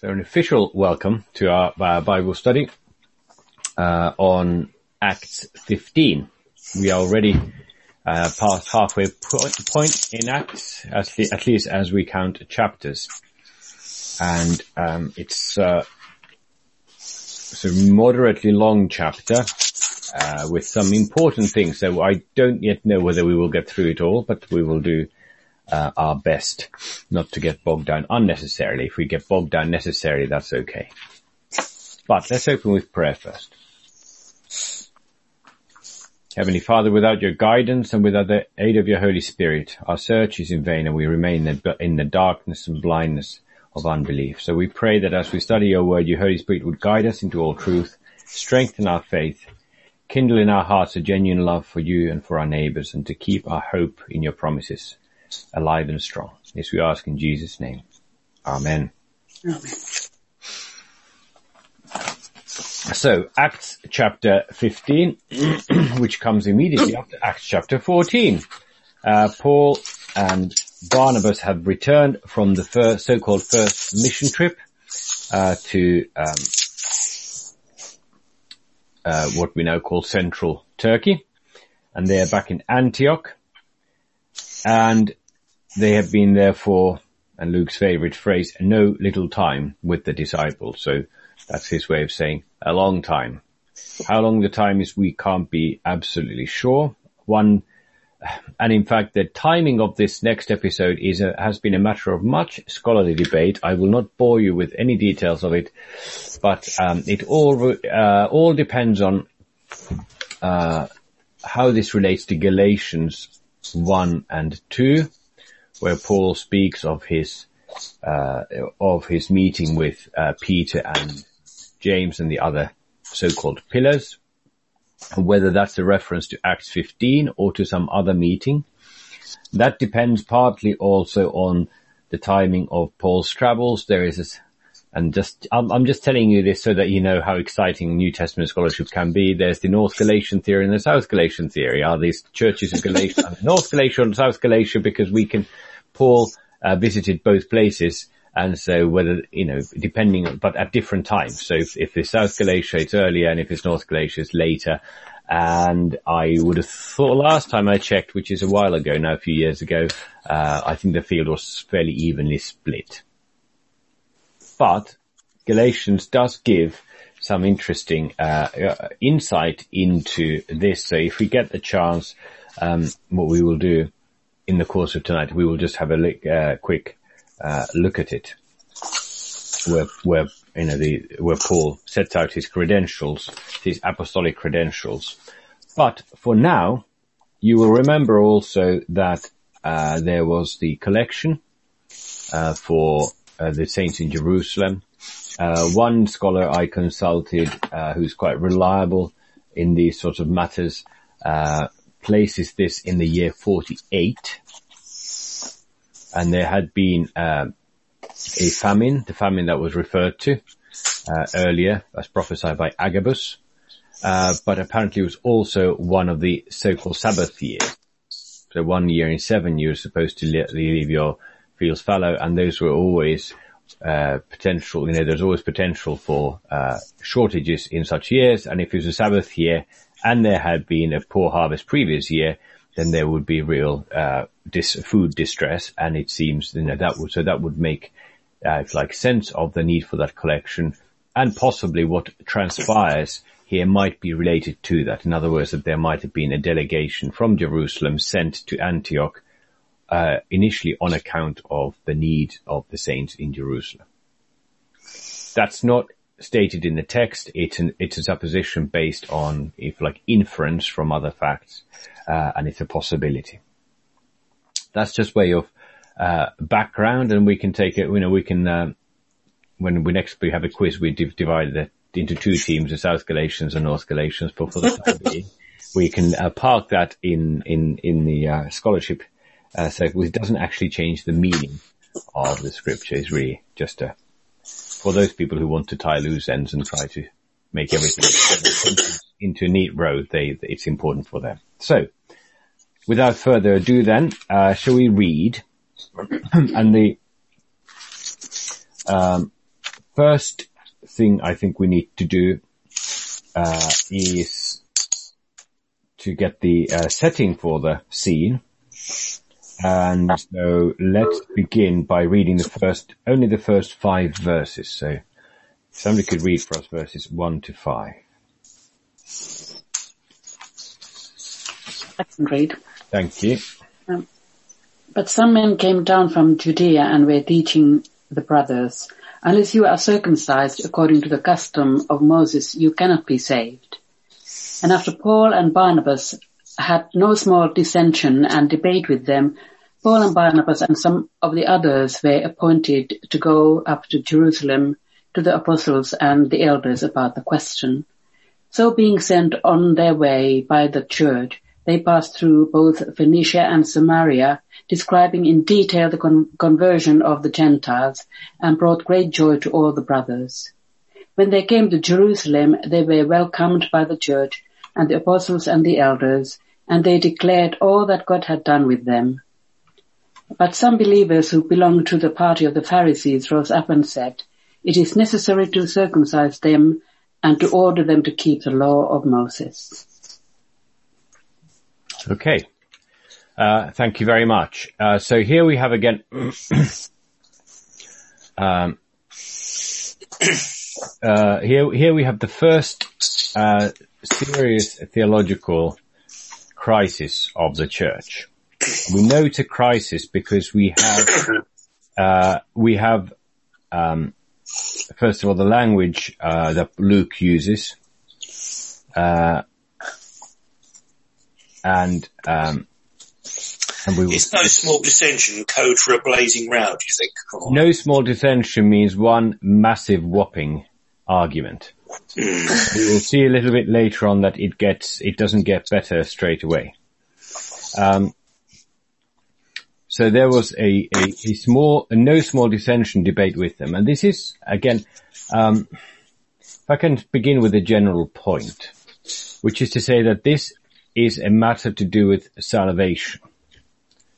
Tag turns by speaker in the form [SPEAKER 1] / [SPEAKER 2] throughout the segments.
[SPEAKER 1] So an official welcome to our, Bible study uh, on Acts 15. We are already uh, past halfway point, in Acts, at, at, least as we count chapters, and um, it's uh, it's a moderately long chapter uh, with some important things. So I don't yet know whether we will get through it all, but we will do uh, our best not to get bogged down unnecessarily. If we get bogged down necessarily, that's okay. But let's open with prayer first. Heavenly Father, without your guidance and without the aid of your Holy Spirit, our search is in vain and we remain in the darkness and blindness of unbelief. So we pray that as we study your word, your Holy Spirit would guide us into all truth, strengthen our faith, kindle in our hearts a genuine love for you and for our neighbors and to keep our hope in your promises alive and strong. This we ask in Jesus' name. Amen. Amen. So, Acts chapter 15, which comes immediately after Acts chapter 14. Uh, Paul and Barnabas have returned from the first, so-called first mission trip, uh, to, um, uh, what we now call central Turkey. And they are back in Antioch. And they have been there for, and Luke's favorite phrase, no little time with the disciples. So that's his way of saying a long time. How long the time is, we can't be absolutely sure. One, and in fact, the timing of this next episode is a, has been a matter of much scholarly debate. I will not bore you with any details of it, but um, it all uh, all depends on uh, how this relates to Galatians one and two, where Paul speaks of his uh, of his meeting with uh, Peter and James and the other so-called pillars, whether that's a reference to Acts 15 or to some other meeting. That depends partly also on the timing of Paul's travels. There is a, and just, I'm, I'm, just telling you this so that you know how exciting New Testament scholarship can be. There's the North Galatian theory and the South Galatian theory. Are these churches of Galatia, North Galatia and South Galatia because we can, Paul uh, visited both places and so whether, you know, depending, but at different times. So if, if it's South Galatia, it's earlier and if it's North Galatia, it's later. And I would have thought last time I checked, which is a while ago now, a few years ago, uh, I think the field was fairly evenly split. But Galatians does give some interesting uh, uh, insight into this. So if we get the chance, um, what we will do in the course of tonight, we will just have a uh, quick uh, look at it, where where you know the where Paul sets out his credentials, his apostolic credentials. But for now, you will remember also that uh, there was the collection uh, for uh, the saints in Jerusalem. Uh, one scholar I consulted, uh, who's quite reliable in these sorts of matters, places this in the year 48 and there had been uh, a famine, the famine that was referred to uh, earlier as prophesied by Agabus, uh, but apparently it was also one of the so-called Sabbath years. So one year in seven you're supposed to leave your fields fallow, and those were always uh, potential, you know, there's always potential for uh, shortages in such years, and if it was a Sabbath year and there had been a poor harvest previous year, then there would be real uh, dis- food distress, and it seems you know that would so that would make uh, like sense of the need for that collection, and possibly what transpires here might be related to that. In other words, that there might have been a delegation from Jerusalem sent to Antioch uh, initially on account of the need of the saints in Jerusalem. That's not stated in the text. It's an, it's a supposition based on, if like, inference from other facts, uh, and it's a possibility. That's just way of, uh, background and we can take it, you know, we can, uh, when we next we have a quiz, we div- divide it into two teams, the South Galatians and North Galatians, but for the time being, we can uh, park that in, in, in the, uh, scholarship, uh, so it doesn't actually change the meaning of the scripture. It's really just a, for those people who want to tie loose ends and try to make everything into a neat row, they, it's important for them. So, without further ado then, uh, shall we read? and the, um, first thing I think we need to do uh, is to get the uh, setting for the scene. And so let's begin by reading the first, only the first five verses. So somebody could read for us verses one to five.
[SPEAKER 2] I can read.
[SPEAKER 1] Thank you.
[SPEAKER 2] Um, but some men came down from Judea and were teaching the brothers, unless you are circumcised according to the custom of Moses, you cannot be saved. And after Paul and Barnabas had no small dissension and debate with them, Paul and Barnabas and some of the others were appointed to go up to Jerusalem to the apostles and the elders about the question. So being sent on their way by the church, they passed through both Phoenicia and Samaria, describing in detail the con- conversion of the Gentiles and brought great joy to all the brothers. When they came to Jerusalem, they were welcomed by the church and the apostles and the elders, and they declared all that God had done with them. But some believers who belonged to the party of the Pharisees rose up and said, it is necessary to circumcise them and to order them to keep the law of Moses.
[SPEAKER 1] Okay. Uh, thank you very much. Uh, so here we have again, um, uh, here, here we have the first, uh, serious theological crisis of the church. We know it's a crisis because we have, uh, we have, um, first of all, the language, uh, that Luke uses, and um,
[SPEAKER 3] and we it's no small dissension code for a blazing row. Do you think?
[SPEAKER 1] No small dissension means one massive whopping argument. We will see a little bit later on that it gets it doesn't get better straight away. Um, so there was a, a, a, small, a no small dissension debate with them, and this is again, um, if I can begin with a general point, which is to say that this is a matter to do with salvation.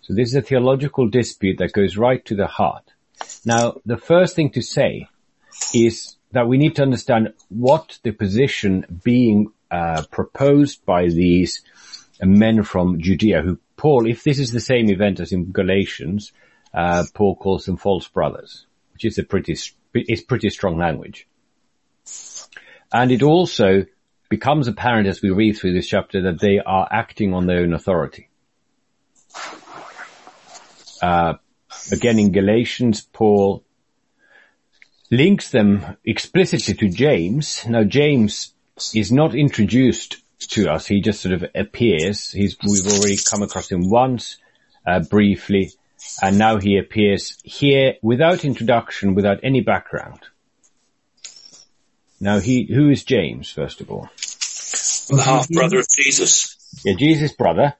[SPEAKER 1] So this is a theological dispute that goes right to the heart. Now, the first thing to say is that we need to understand what the position being uh, proposed by these men from Judea who Paul, if this is the same event as in Galatians, uh, Paul calls them false brothers, which is a pretty, is pretty strong language. And it also becomes apparent as we read through this chapter that they are acting on their own authority. Uh, again in Galatians, Paul links them explicitly to James. Now James is not introduced to us. He just sort of appears. He's, we've already come across him once, uh, briefly, and now he appears here without introduction, without any background. Now he, who is James, first of all?
[SPEAKER 3] The half brother of Jesus.
[SPEAKER 1] Yeah, Jesus' brother.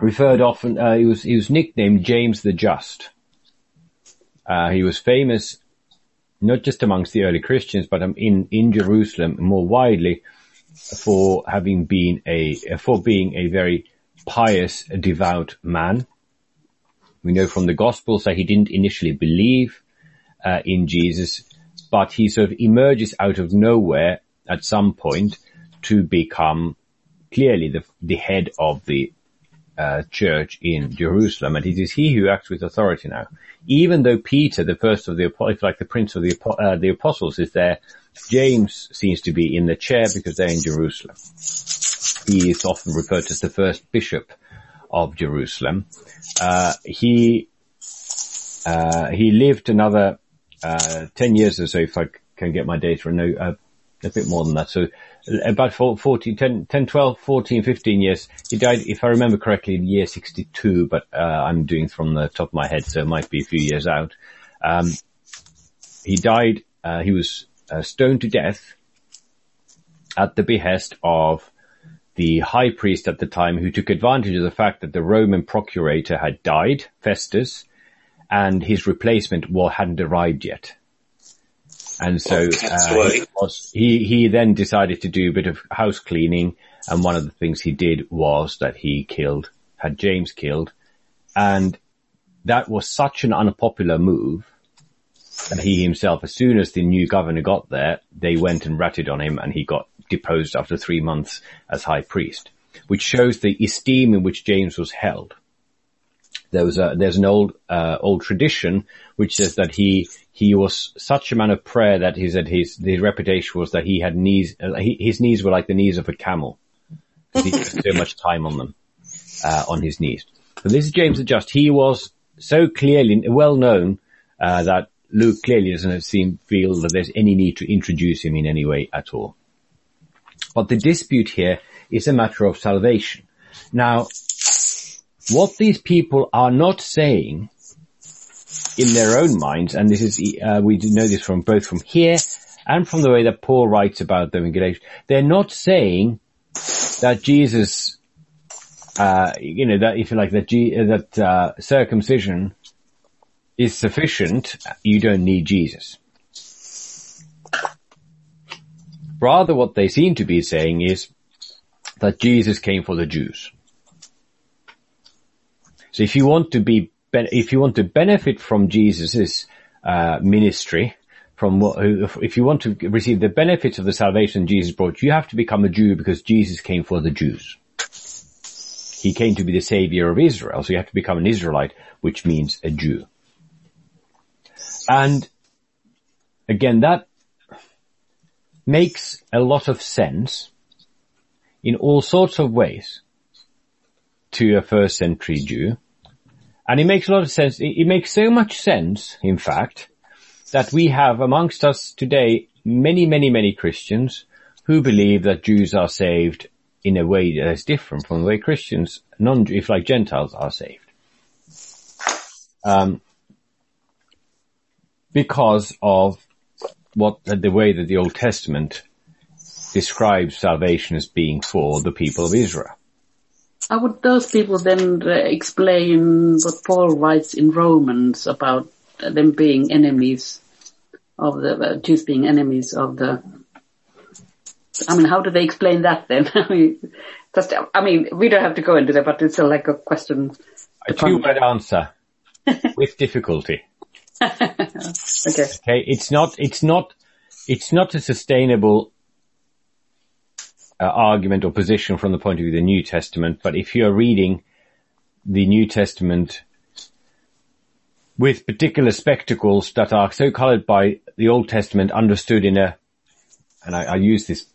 [SPEAKER 1] Referred often, uh, he was, he was nicknamed James the Just. Uh, he was famous not just amongst the early Christians, but um, in, in Jerusalem more widely for having been a, for being a very pious, devout man. We know from the Gospels that he didn't initially believe uh, in Jesus, but he sort of emerges out of nowhere at some point to become clearly the, the head of the uh, church in Jerusalem, and it is he who acts with authority now. Even though Peter, the first of the, like the prince of the, uh, the apostles is there, James seems to be in the chair because they're in Jerusalem. He is often referred to as the first bishop of Jerusalem. Uh, he, uh, he lived another uh, 10 years or so, if I can get my data, no, a bit more than that. So about 14, 10, 10, 12, 14, 15 years. He died, if I remember correctly, in the year 62, but uh, I'm doing from the top of my head, so it might be a few years out. Um, he died, uh, he was uh, stoned to death at the behest of the high priest at the time who took advantage of the fact that the Roman procurator had died, Festus, and his replacement well, hadn't arrived yet. And so uh, he, was, he, he then decided to do a bit of house cleaning, and one of the things he did was that he killed, had James killed, and that was such an unpopular move And he himself, as soon as the new governor got there, they went and ratted on him and he got deposed after three months as high priest, which shows the esteem in which James was held. There was a, there's an old, uh, old tradition which says that he, he was such a man of prayer that he said his, his reputation was that he had knees, uh, he, his knees were like the knees of a camel. Because he spent so much time on them, uh, on his knees. But this is James the Just. He was so clearly well known, uh, that Luke clearly doesn't seem, feel that there's any need to introduce him in any way at all. But the dispute here is a matter of salvation. Now, what these people are not saying in their own minds, and this is, uh, we know this from both from here and from the way that Paul writes about them in Galatians, they're not saying that Jesus, uh, you know, that if you like, that, G, that uh, circumcision is sufficient, you don't need Jesus. Rather what they seem to be saying is that Jesus came for the Jews. So if you want to be, if you want to benefit from Jesus's uh, ministry, from what, if you want to receive the benefits of the salvation Jesus brought, you have to become a Jew because Jesus came for the Jews. He came to be the savior of Israel, so you have to become an Israelite, which means a Jew. And again, that makes a lot of sense in all sorts of ways to a first century Jew. And it makes a lot of sense. It, makes so much sense, in fact, that we have amongst us today many, many, many Christians who believe that Jews are saved in a way that is different from the way Christians, non, if like Gentiles are saved. Um, because of what the way that the Old Testament describes salvation as being for the people of Israel.
[SPEAKER 2] How would those people then uh, explain what Paul writes in Romans about them being enemies of the uh, Jews being enemies of the? I mean, how do they explain that then? I mean, just I mean, we don't have to go into that, but it's a, like a question.
[SPEAKER 1] A two-word answer with difficulty.
[SPEAKER 2] okay.
[SPEAKER 1] Okay. It's not, it's not, it's not a sustainable uh, argument or position from the point of view of the New Testament, but if you're reading the New Testament with particular spectacles that are so colored by the Old Testament understood in a, and I, I use this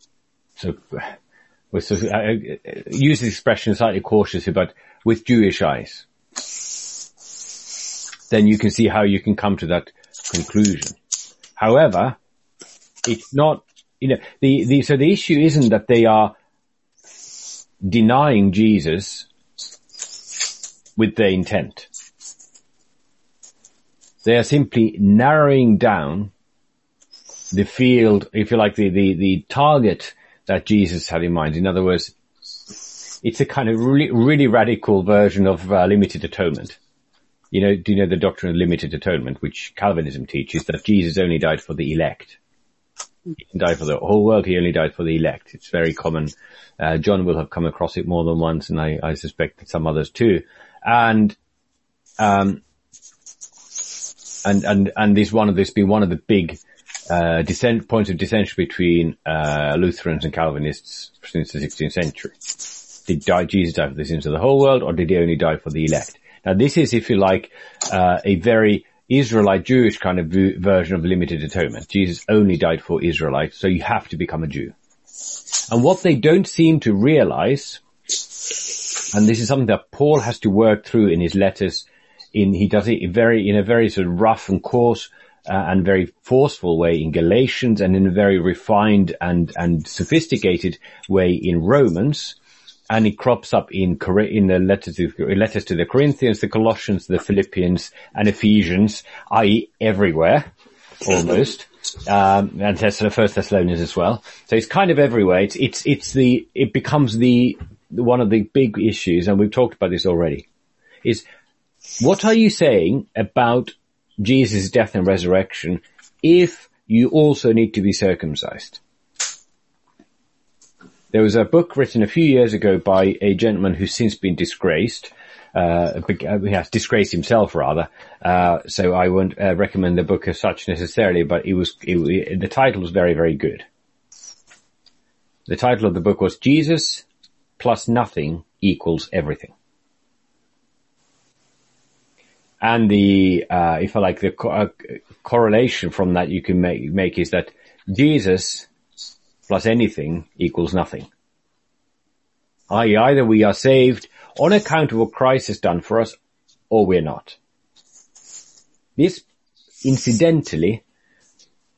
[SPEAKER 1] so, with, I use this expression slightly cautiously, but with Jewish eyes then you can see how you can come to that conclusion. However, it's not, you know, the, the, so the issue isn't that they are denying Jesus with their intent. They are simply narrowing down the field, if you like, the, the, the target that Jesus had in mind. In other words, it's a kind of really, really radical version of uh, limited atonement you know, do you know the doctrine of limited atonement, which Calvinism teaches that Jesus only died for the elect? He didn't die for the whole world, he only died for the elect. It's very common. Uh, John will have come across it more than once and I, I suspect that some others too. And, um, and, and, and this one of this being one of the big, uh, dissent, points of dissension between, uh, Lutherans and Calvinists since the 16th century. Did die, Jesus die for the sins of the whole world or did he only die for the elect? Now this is, if you like, uh, a very Israelite Jewish kind of version of limited atonement. Jesus only died for Israelites, so you have to become a Jew. And what they don't seem to realize, and this is something that Paul has to work through in his letters, in, he does it very, in a very sort of rough and coarse, uh, and very forceful way in Galatians and in a very refined and, and sophisticated way in Romans and it crops up in in the letters to, letters to the Corinthians, the Colossians, the Philippians, and Ephesians, i.e., everywhere, almost. Um, and First Thessalonians as well. So it's kind of everywhere. It's it's it's the it becomes the one of the big issues, and we've talked about this already. Is what are you saying about Jesus' death and resurrection if you also need to be circumcised? There was a book written a few years ago by a gentleman who's since been disgraced, uh, he has disgraced himself rather. Uh, so I won't uh, recommend the book as such necessarily, but it was, it, the title was very, very good. The title of the book was Jesus plus nothing equals everything. And the, uh, if I like the co- uh, correlation from that you can make, make is that Jesus plus anything equals nothing. I.e. either we are saved on account of what Christ has done for us or we're not. This incidentally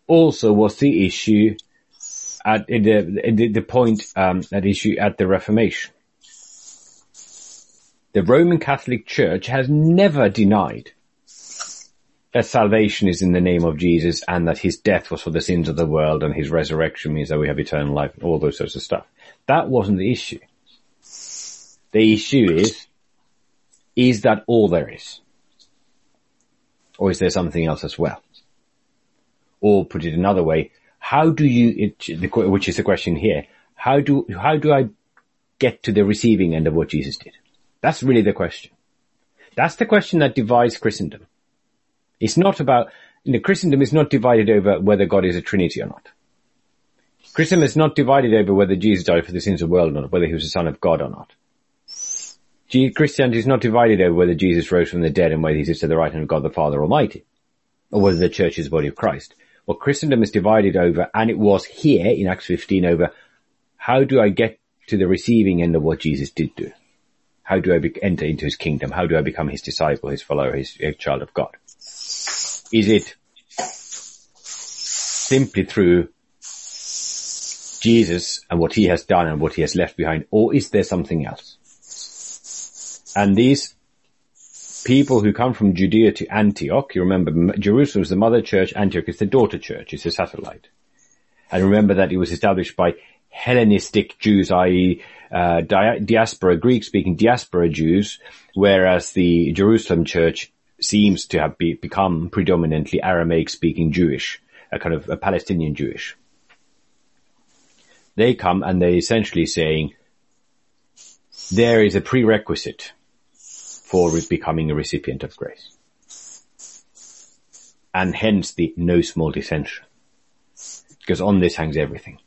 [SPEAKER 1] also was the issue at the, the point um, at issue at the Reformation. The Roman Catholic Church has never denied that salvation is in the name of Jesus and that his death was for the sins of the world and his resurrection means that we have eternal life and all those sorts of stuff. That wasn't the issue. The issue is, is that all there is? Or is there something else as well? Or put it another way, how do you, which is the question here, how do, how do I get to the receiving end of what Jesus did? That's really the question. That's the question that divides Christendom. It's not about, you know, Christendom is not divided over whether God is a Trinity or not. Christendom is not divided over whether Jesus died for the sins of the world or not, whether he was the son of God or not. Christianity is not divided over whether Jesus rose from the dead and whether he sits at the right hand of God the Father Almighty, or whether the church is the body of Christ. Well, Christendom is divided over, and it was here in Acts 15 over, how do I get to the receiving end of what Jesus did do? How do I be- enter into his kingdom? How do I become his disciple, his follower, his, his child of God? Is it simply through Jesus and what he has done and what he has left behind, or is there something else? And these people who come from Judea to Antioch, you remember Jerusalem is the mother church, Antioch is the daughter church, it's a satellite. And remember that it was established by Hellenistic Jews, i.e. Uh, diaspora, Greek-speaking diaspora Jews, whereas the Jerusalem church seems to have be, become predominantly Aramaic-speaking Jewish, a kind of a Palestinian Jewish. They come and they're essentially saying, there is a prerequisite for becoming a recipient of grace. And hence the no small dissension. Because on this hangs everything.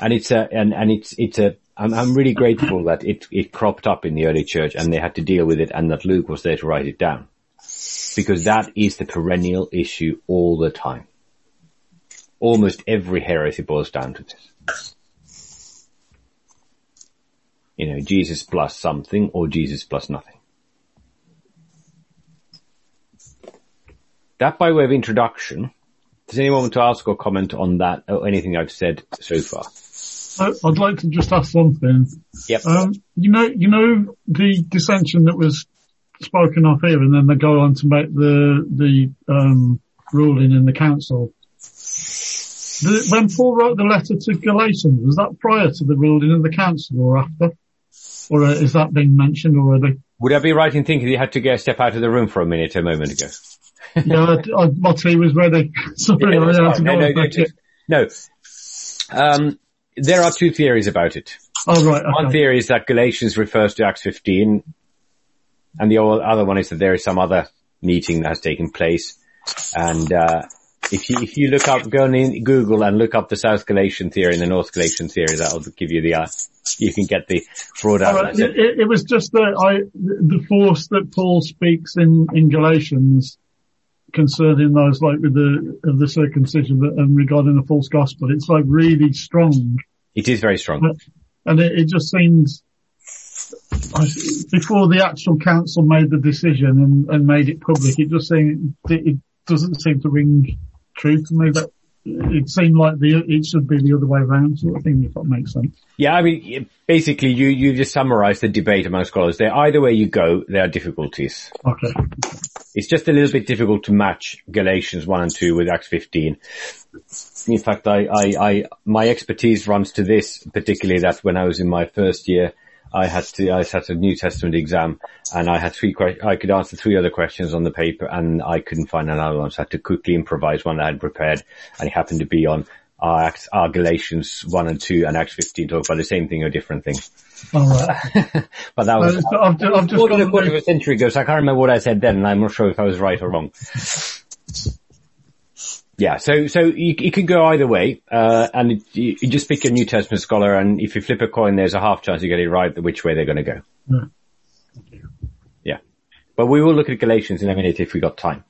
[SPEAKER 1] And it's a, and, and it's, it's a, I'm, I'm really grateful that it, it cropped up in the early church and they had to deal with it and that Luke was there to write it down. Because that is the perennial issue all the time. Almost every heresy boils down to this. You know, Jesus plus something or Jesus plus nothing. That by way of introduction. Does anyone want to ask or comment on that or anything I've said so far?
[SPEAKER 4] I'd like to just ask one thing.
[SPEAKER 1] Yep.
[SPEAKER 4] Um, you know, you know the dissension that was spoken of here, and then they go on to make the the um, ruling in the council. The, when Paul wrote the letter to Galatians, was that prior to the ruling of the council or after? Or uh, is that being mentioned already?
[SPEAKER 1] Would I be right in thinking you had to get step out of the room for a minute a moment ago?
[SPEAKER 4] yeah, I, I, my tea was ready. Sorry, yeah, I had to
[SPEAKER 1] no, no, no, no. Um, there are two theories about it.
[SPEAKER 4] Oh, right. Okay.
[SPEAKER 1] One theory is that Galatians refers to Acts 15, and the other one is that there is some other meeting that has taken place. And uh, if you if you look up, go on Google and look up the South Galatian theory and the North Galatian theory, that'll give you the uh, you can get the broad
[SPEAKER 4] outline. Right. It, it, was just that I the force that Paul speaks in in Galatians concerning those like with the of the circumcision and regarding the false gospel. It's like really strong.
[SPEAKER 1] It is very strong,
[SPEAKER 4] and it, it just seems before the actual council made the decision and, and made it public, it just seemed it, it doesn't seem to ring true to me. That it seemed like the it should be the other way around sort of thing, if that makes sense.
[SPEAKER 1] Yeah, I mean, basically, you you just summarised the debate among scholars. There, either way you go, there are difficulties.
[SPEAKER 4] Okay.
[SPEAKER 1] It's just a little bit difficult to match Galatians one and two with Acts fifteen. In fact, I, I, I, my expertise runs to this, particularly that when I was in my first year, I had to, I had a New Testament exam and I had three questions, I could answer three other questions on the paper and I couldn't find another one. So I had to quickly improvise one I had prepared and it happened to be on, are, Acts, are Galatians 1 and 2 and Acts 15 talk about the same thing or different thing.
[SPEAKER 4] All right.
[SPEAKER 1] but that was
[SPEAKER 4] Uh, I've, I've just
[SPEAKER 1] more than a quarter of a century ago, so I can't remember what I said then, and I'm not sure if I was right or wrong. Yeah, so so you, you can go either way, uh, and it, you, you just pick a New Testament scholar, and if you flip a coin, there's a half chance you get it right which way they're going to go.
[SPEAKER 4] Yeah.
[SPEAKER 1] Yeah, but we will look at Galatians in a minute if we got time.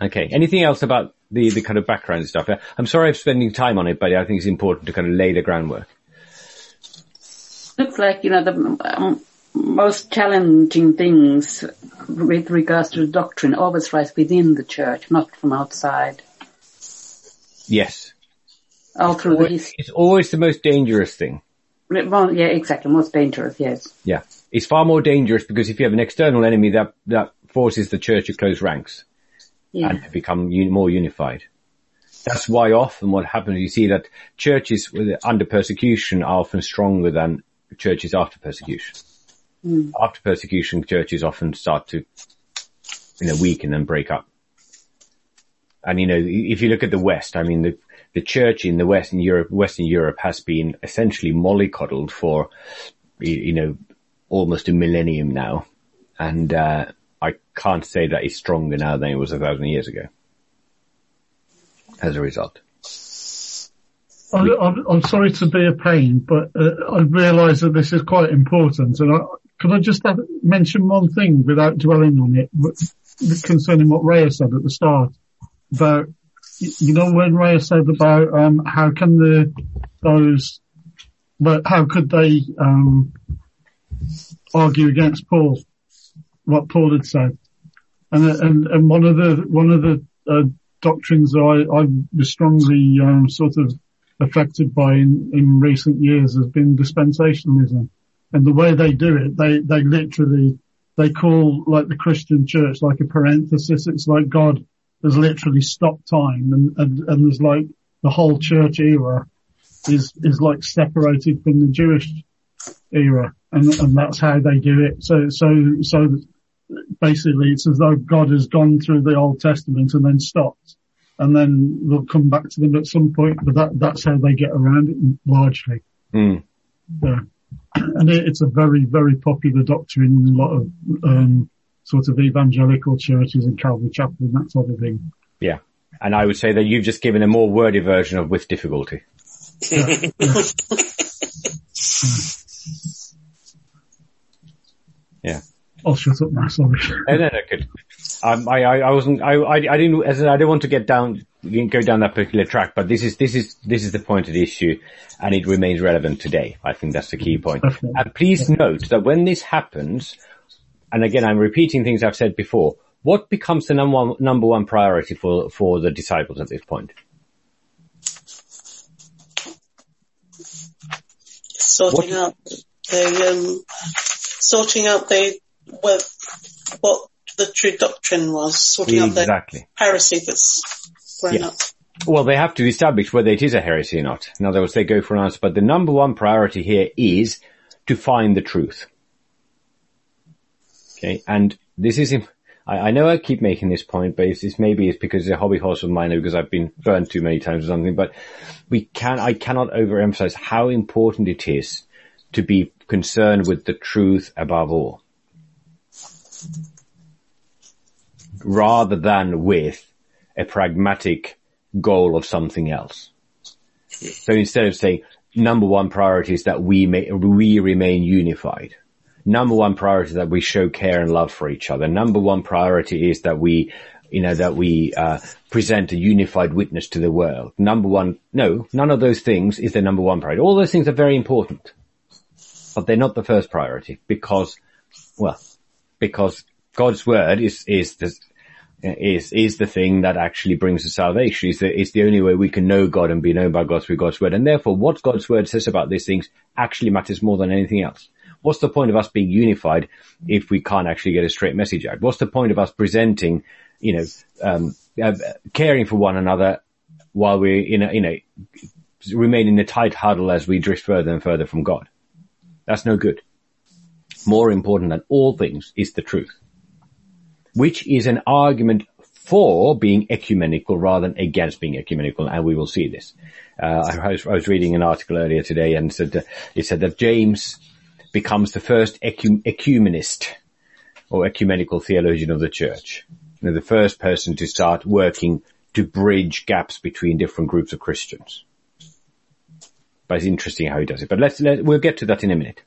[SPEAKER 1] Okay, anything else about the the kind of background stuff? Uh, I'm sorry I'm spending time on it, but I think it's important to kind of lay the groundwork.
[SPEAKER 2] looks like, you know, the um, most challenging things with regards to the doctrine always rise within the church, not from outside.
[SPEAKER 1] Yes,
[SPEAKER 2] All through the
[SPEAKER 1] it's always the most dangerous thing.
[SPEAKER 2] Well, yeah, exactly. Most dangerous, yes.
[SPEAKER 1] Yeah. It's far more dangerous because if you have an external enemy that, that forces the church to close ranks
[SPEAKER 2] Yeah.
[SPEAKER 1] and to become un- more unified. That's why often what happens, you see that churches under persecution are often stronger than churches after persecution. After persecution, churches often start to, you know, weaken and break up. And you know, if you look at the West, I mean, the, the church in the Western Europe, Western Europe has been essentially mollycoddled for, you know, almost a millennium now. And, uh, I can't say that it's stronger now than it was a thousand years ago. As a result.
[SPEAKER 4] I, I'm, I'm sorry to be a pain, but uh, I realise that this is quite important. And I, could I just have, mention one thing without dwelling on it concerning what Raya said at the start about, you know, when Raya said about um, how can the those, but how could they um, argue against Paul, what Paul had said, and and and one of the one of the uh, doctrines that I, I was strongly um, sort of affected by in, in recent years has been dispensationalism. And the way they do it, they, they literally, they call like the Christian church like a parenthesis. It's like God has literally stopped time and, and, and there's like the whole church era is, is like separated from the Jewish era. And, and that's how they do it. So, so, so basically it's as though God has gone through the Old Testament and then stopped and then they'll come back to them at some point, but that, that's how they get around it largely.
[SPEAKER 1] Mm.
[SPEAKER 4] Yeah. And it, it's a very, very popular doctrine in a lot of, um, sort of evangelical churches and Calvary Chapel and that sort of thing.
[SPEAKER 1] Yeah. And I would say that you've just given a more wordy version of with difficulty. Yeah.
[SPEAKER 4] I'll shut up now, sorry.
[SPEAKER 1] No, no, no, good. Um, I, I, I wasn't, I, I, I didn't, as in, I didn't want to get down, go down that particular track, but this is, this is, this is the point of the issue and it remains relevant today. I think that's the key point.
[SPEAKER 4] Definitely.
[SPEAKER 1] And please note that when this happens, and again, I'm repeating things I've said before, what becomes the number one, number one priority for, for the disciples at this point?
[SPEAKER 5] sorting
[SPEAKER 1] What-
[SPEAKER 5] out the um, sorting out the what, what the true doctrine was, sorting out the
[SPEAKER 1] Exactly.
[SPEAKER 5] heresy that's grown
[SPEAKER 1] Yeah.
[SPEAKER 5] up.
[SPEAKER 1] Well, they have to establish whether it is a heresy or not. In other words, they go for an answer, but the number one priority here is to find the truth. Okay, and this is, I, I know I keep making this point, but it's, it's maybe it's because it's a hobby horse of mine or because I've been burned too many times or something, but we can, I cannot overemphasize how important it is to be concerned with the truth above all. Rather than with a pragmatic goal of something else. So instead of saying number one priority is that we may, we remain unified. Number one priority is that we show care and love for each other. Number one priority is that we, you know, that we, uh, present a unified witness to the world. Number one, no, none of those things is the number one priority. All those things are very important, but they're not the first priority because, well, because God's word is, is the, is, is the thing that actually brings us salvation. It's the, is the only way we can know God and be known by God through God's word. And therefore what God's word says about these things actually matters more than anything else. What's the point of us being unified if we can't actually get a straight message out? What's the point of us presenting, you know, um, uh, caring for one another while we're in a, you know, remain in a tight huddle as we drift further and further from God? That's no good. More important than all things is the truth which is an argument for being ecumenical rather than against being ecumenical, and we will see this. Uh, I, was, I, was, reading an article earlier today and said, uh, it said that James becomes the first ecum- ecumenist or ecumenical theologian of the church. You know, the first person to start working to bridge gaps between different groups of Christians. But it's interesting how he does it. But let's, let, we'll get to that in a minute.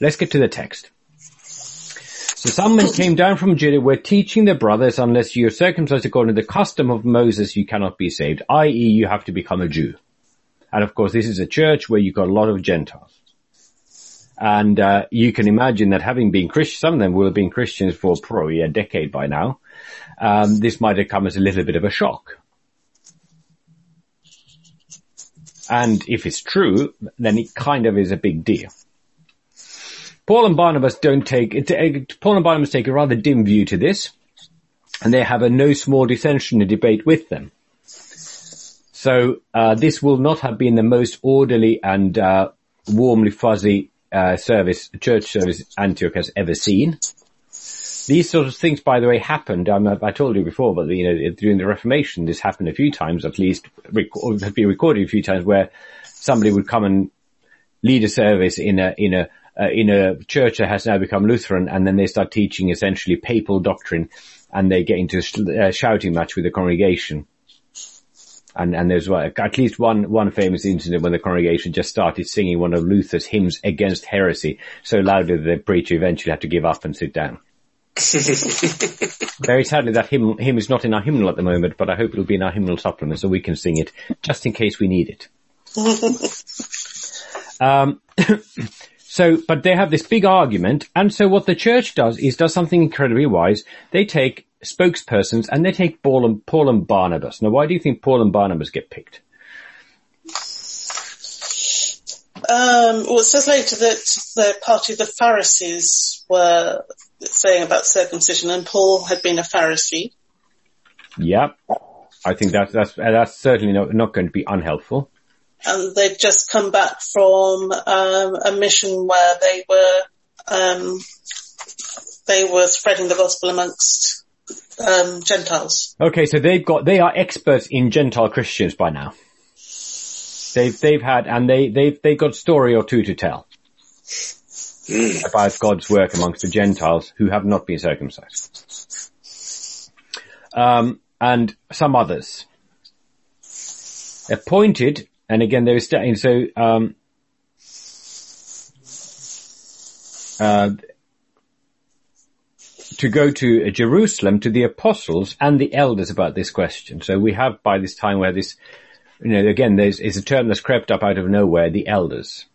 [SPEAKER 1] Let's get to the text. So some men came down from Judah were teaching their brothers, unless you are circumcised according to the custom of Moses, you cannot be saved, i.e. you have to become a Jew. And of course this is a church where you've got a lot of Gentiles. And uh, you can imagine that having been Christian, some of them will have been Christians for probably a decade by now. Um, this might have come as a little bit of a shock. And if it's true, then it kind of is a big deal. Paul and Barnabas don't take, Paul and Barnabas take a rather dim view to this, and they have a no small dissension and debate with them. So uh, this will not have been the most orderly and uh, warmly fuzzy uh, service, church service Antioch has ever seen. These sort of things, by the way, happened. Um, I told you before, but you know, during the Reformation, this happened a few times, at least, rec- has been recorded a few times, where somebody would come and lead a service in a in a uh, in a church that has now become Lutheran, and then they start teaching essentially papal doctrine, and they get into a sh- uh, shouting match with the congregation. And, and there's at least one, one famous incident when the congregation just started singing one of Luther's hymns against heresy so loudly that the preacher eventually had to give up and sit down. Very sadly that hymn, hymn is not in our hymnal at the moment, but I hope it'll be in our hymnal supplement so we can sing it just in case we need it. um, So, but they have this big argument, and so what the church does is does something incredibly wise. They take spokespersons and they take Paul and, Paul and Barnabas. Now, why do you think Paul and Barnabas get picked?
[SPEAKER 5] Um, well, it says later that the party of the Pharisees were saying about circumcision, and Paul had been a Pharisee.
[SPEAKER 1] Yeah, I think that's that's that's certainly not, not going to be unhelpful
[SPEAKER 5] and they've just come back from um, a mission where they were um, they were spreading the gospel amongst um, Gentiles.
[SPEAKER 1] Okay, so they've got they are experts in Gentile Christians by now. They've they've had and they they've they've got story or two to tell about God's work amongst the Gentiles who have not been circumcised, um, and some others appointed and again, there is, so, um, uh, to go to Jerusalem to the apostles and the elders about this question. So we have by this time where this, you know, again, there's is a term that's crept up out of nowhere, the elders.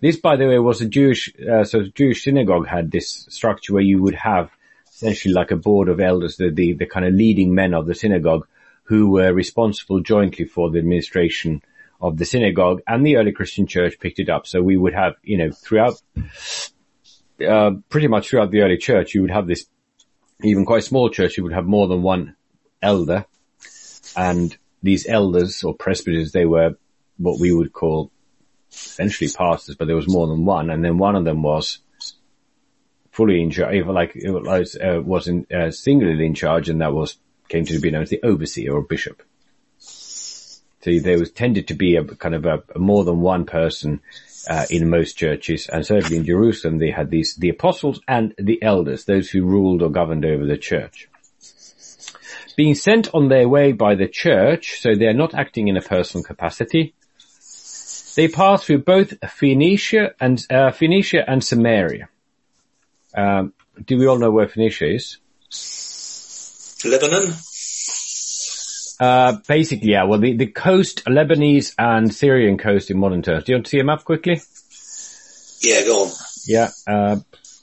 [SPEAKER 1] This, by the way, was a Jewish, uh, so Jewish synagogue had this structure where you would have essentially like a board of elders, the, the, the kind of leading men of the synagogue who were responsible jointly for the administration of the synagogue and the early Christian church picked it up. So we would have, you know, throughout, uh, pretty much throughout the early church, you would have this, even quite small church, you would have more than one elder and these elders or presbyters, they were what we would call essentially pastors, but there was more than one. And then one of them was fully in charge, like it was, uh, was uh, singularly in charge and that was, came to be known as the overseer or bishop. So there was tended to be a kind of a, a more than one person uh, in most churches, and certainly in Jerusalem they had these the apostles and the elders, those who ruled or governed over the church. Being sent on their way by the church, so they're not acting in a personal capacity. They pass through both Phoenicia and uh, Phoenicia and Samaria. Um, do we all know where Phoenicia is?
[SPEAKER 3] Lebanon.
[SPEAKER 1] Uh, basically, yeah. Well, the, the coast, Lebanese and Syrian coast in modern terms. Do you want to see a map quickly?
[SPEAKER 3] Yeah, go on.
[SPEAKER 1] Yeah. Uh,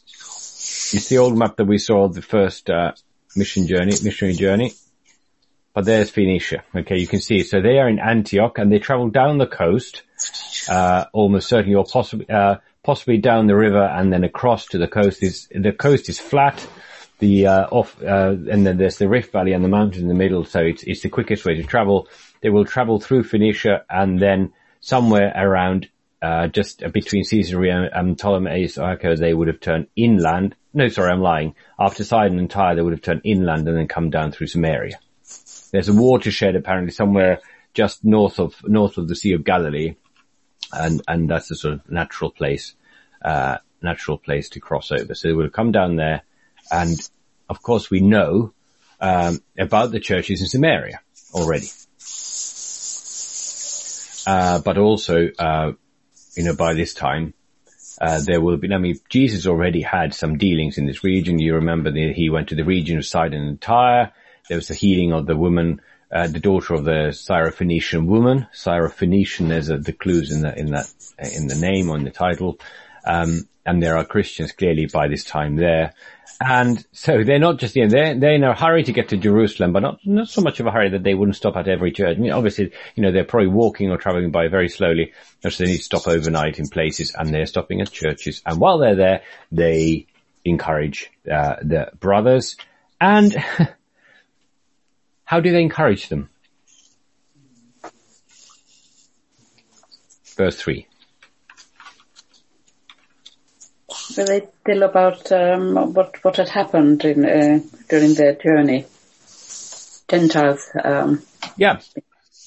[SPEAKER 1] it's the old map that we saw the first, uh, mission journey, missionary journey. But there's Phoenicia. Okay, you can see. So they are in Antioch and they travel down the coast, uh, almost certainly or possibly, uh, possibly down the river and then across to the coast. Is, the coast is flat the uh, off, uh, and then there's the Rift Valley and the mountain in the middle. So it's it's the quickest way to travel. They will travel through Phoenicia and then somewhere around uh, just between Caesarea and Ptolemais, they would have turned inland, no, sorry, I'm lying. After Sidon and Tyre, they would have turned inland and then come down through Samaria. There's a watershed apparently somewhere just north of, north of the Sea of Galilee. And, and that's a sort of natural place, uh, natural place to cross over. So they would have come down there and of course we know, um, about the churches in Samaria already. Uh, but also, uh, you know, by this time, uh, there will be, I mean, Jesus already had some dealings in this region. You remember that he went to the region of Sidon and Tyre. There was the healing of the woman, uh, the daughter of the Syrophoenician woman. Syrophoenician, there's a, the clues in the, in that, in the name on the title. Um, and there are Christians clearly by this time there. And so they're not just, you know, they're, they're in a hurry to get to Jerusalem, but not, not so much of a hurry that they wouldn't stop at every church. I mean, obviously, you know, they're probably walking or traveling by very slowly, so they need to stop overnight in places and they're stopping at churches. And while they're there, they encourage, uh, the brothers. And how do they encourage them? Verse three.
[SPEAKER 2] Will they tell about um, what what had happened in, uh, during their journey? Gentiles. Um,
[SPEAKER 1] yeah,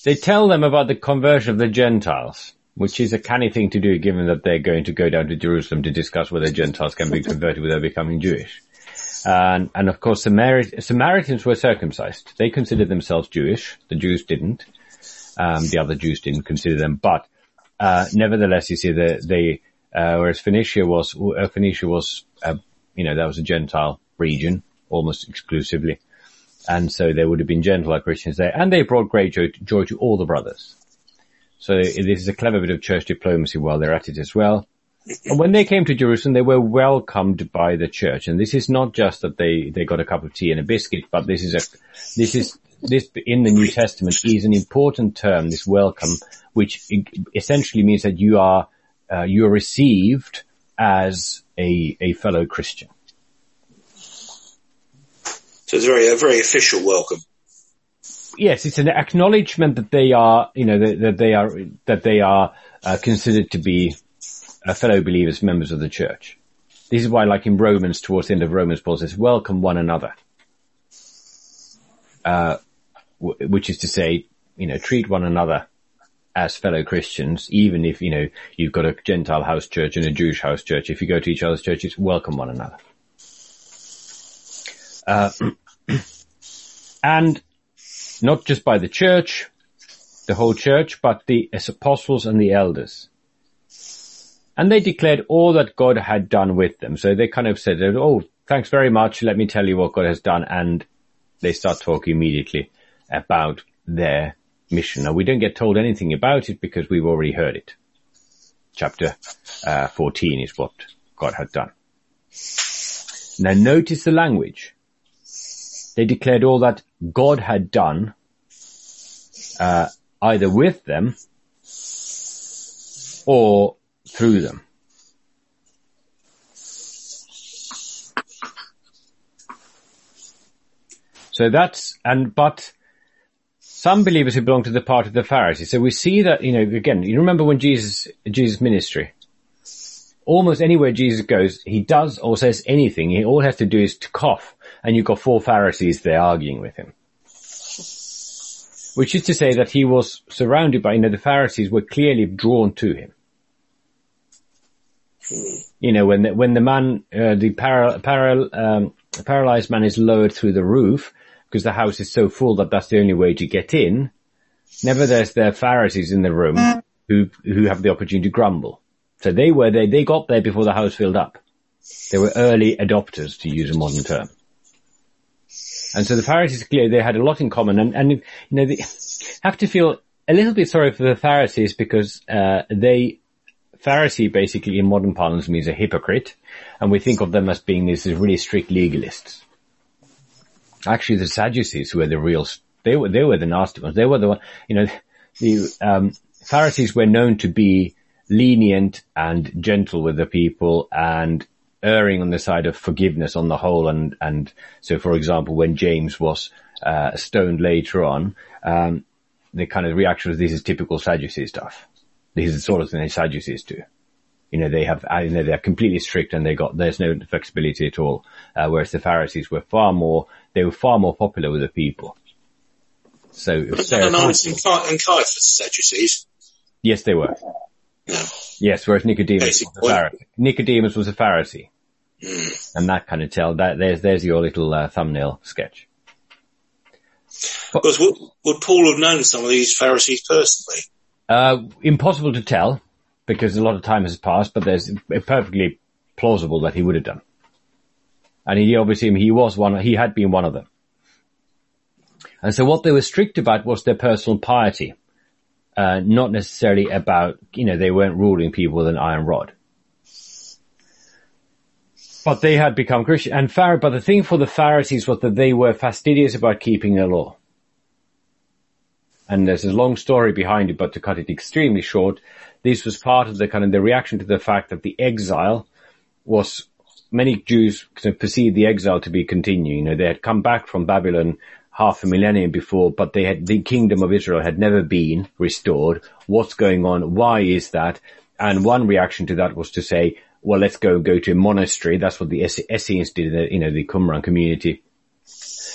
[SPEAKER 1] they tell them about the conversion of the Gentiles, which is a canny thing to do, given that they're going to go down to Jerusalem to discuss whether Gentiles can be converted without becoming Jewish. And, and of course, Samari- Samaritans were circumcised. They considered themselves Jewish. The Jews didn't. Um, the other Jews didn't consider them, but uh, nevertheless, you see, they, they uh, whereas Phoenicia was, uh, Phoenicia was, uh, you know, that was a Gentile region almost exclusively. And so there would have been Gentile Christians there and they brought great joy, joy to all the brothers. So this is a clever bit of church diplomacy while they're at it as well. And when they came to Jerusalem, they were welcomed by the church. And this is not just that they, they got a cup of tea and a biscuit, but this is a, this is, this in the New Testament is an important term, this welcome, which essentially means that you are uh, you're received as a, a fellow Christian.
[SPEAKER 3] So it's a very, a very official welcome.
[SPEAKER 1] Yes, it's an acknowledgement that they are, you know, that, that they are, that they are uh, considered to be uh, fellow believers, members of the church. This is why, like in Romans, towards the end of Romans, Paul says, welcome one another. Uh, w- which is to say, you know, treat one another as fellow Christians, even if, you know, you've got a Gentile house church and a Jewish house church, if you go to each other's churches, welcome one another. Uh, and not just by the church, the whole church, but the apostles and the elders. And they declared all that God had done with them. So they kind of said, oh, thanks very much. Let me tell you what God has done. And they start talking immediately about their mission. Now we don't get told anything about it because we've already heard it. Chapter uh, 14 is what God had done. Now notice the language. They declared all that God had done, uh, either with them or through them. So that's, and, but some believers who belong to the part of the Pharisees. So we see that, you know, again, you remember when Jesus, Jesus ministry, almost anywhere Jesus goes, he does or says anything, he all has to do is to cough, and you've got four Pharisees there arguing with him. Which is to say that he was surrounded by, you know, the Pharisees were clearly drawn to him. You know, when the, when the man, uh, the para, para, um, paralyzed man is lowered through the roof, because the house is so full that that's the only way to get in. Nevertheless, there are Pharisees in the room who, who have the opportunity to grumble. So they were there, they got there before the house filled up. They were early adopters, to use a modern term. And so the Pharisees clearly, they had a lot in common and, and, you know, they have to feel a little bit sorry for the Pharisees because, uh, they, Pharisee basically in modern parlance means a hypocrite and we think of them as being these really strict legalists. Actually, the Sadducees were the real, they were, they were the nasty ones. They were the one, you know, the, um, Pharisees were known to be lenient and gentle with the people and erring on the side of forgiveness on the whole. And, and so for example, when James was, uh, stoned later on, um, the kind of reaction was this is typical Sadducee stuff. This is the sort of thing the Sadducees do. You know, they have, you know, they're completely strict and they got, there's no flexibility at all. Uh, whereas the Pharisees were far more, they were far more popular with the people. So, it was
[SPEAKER 3] Ananias and, and Caiaphas Sadducees.
[SPEAKER 1] yes, they were.
[SPEAKER 3] No.
[SPEAKER 1] Yes, whereas Nicodemus was a. Pharisee. Nicodemus was a Pharisee.
[SPEAKER 3] Hmm.
[SPEAKER 1] And that kind of tell that there's, there's your little uh, thumbnail sketch.
[SPEAKER 3] Because would, would Paul have known some of these Pharisees personally?
[SPEAKER 1] Uh, impossible to tell because a lot of time has passed, but there's perfectly plausible that he would have done. And he obviously, he was one, he had been one of them. And so what they were strict about was their personal piety. Uh, not necessarily about, you know, they weren't ruling people with an iron rod. But they had become Christian. And Phar- but the thing for the Pharisees was that they were fastidious about keeping the law. And there's a long story behind it, but to cut it extremely short, this was part of the kind of the reaction to the fact that the exile was, many Jews perceived the exile to be continuing. You know, they had come back from Babylon half a millennium before, but they had, the kingdom of Israel had never been restored. What's going on? Why is that? And one reaction to that was to say, well, let's go, go to a monastery. That's what the Ess- Essenes did, you know, the Qumran community.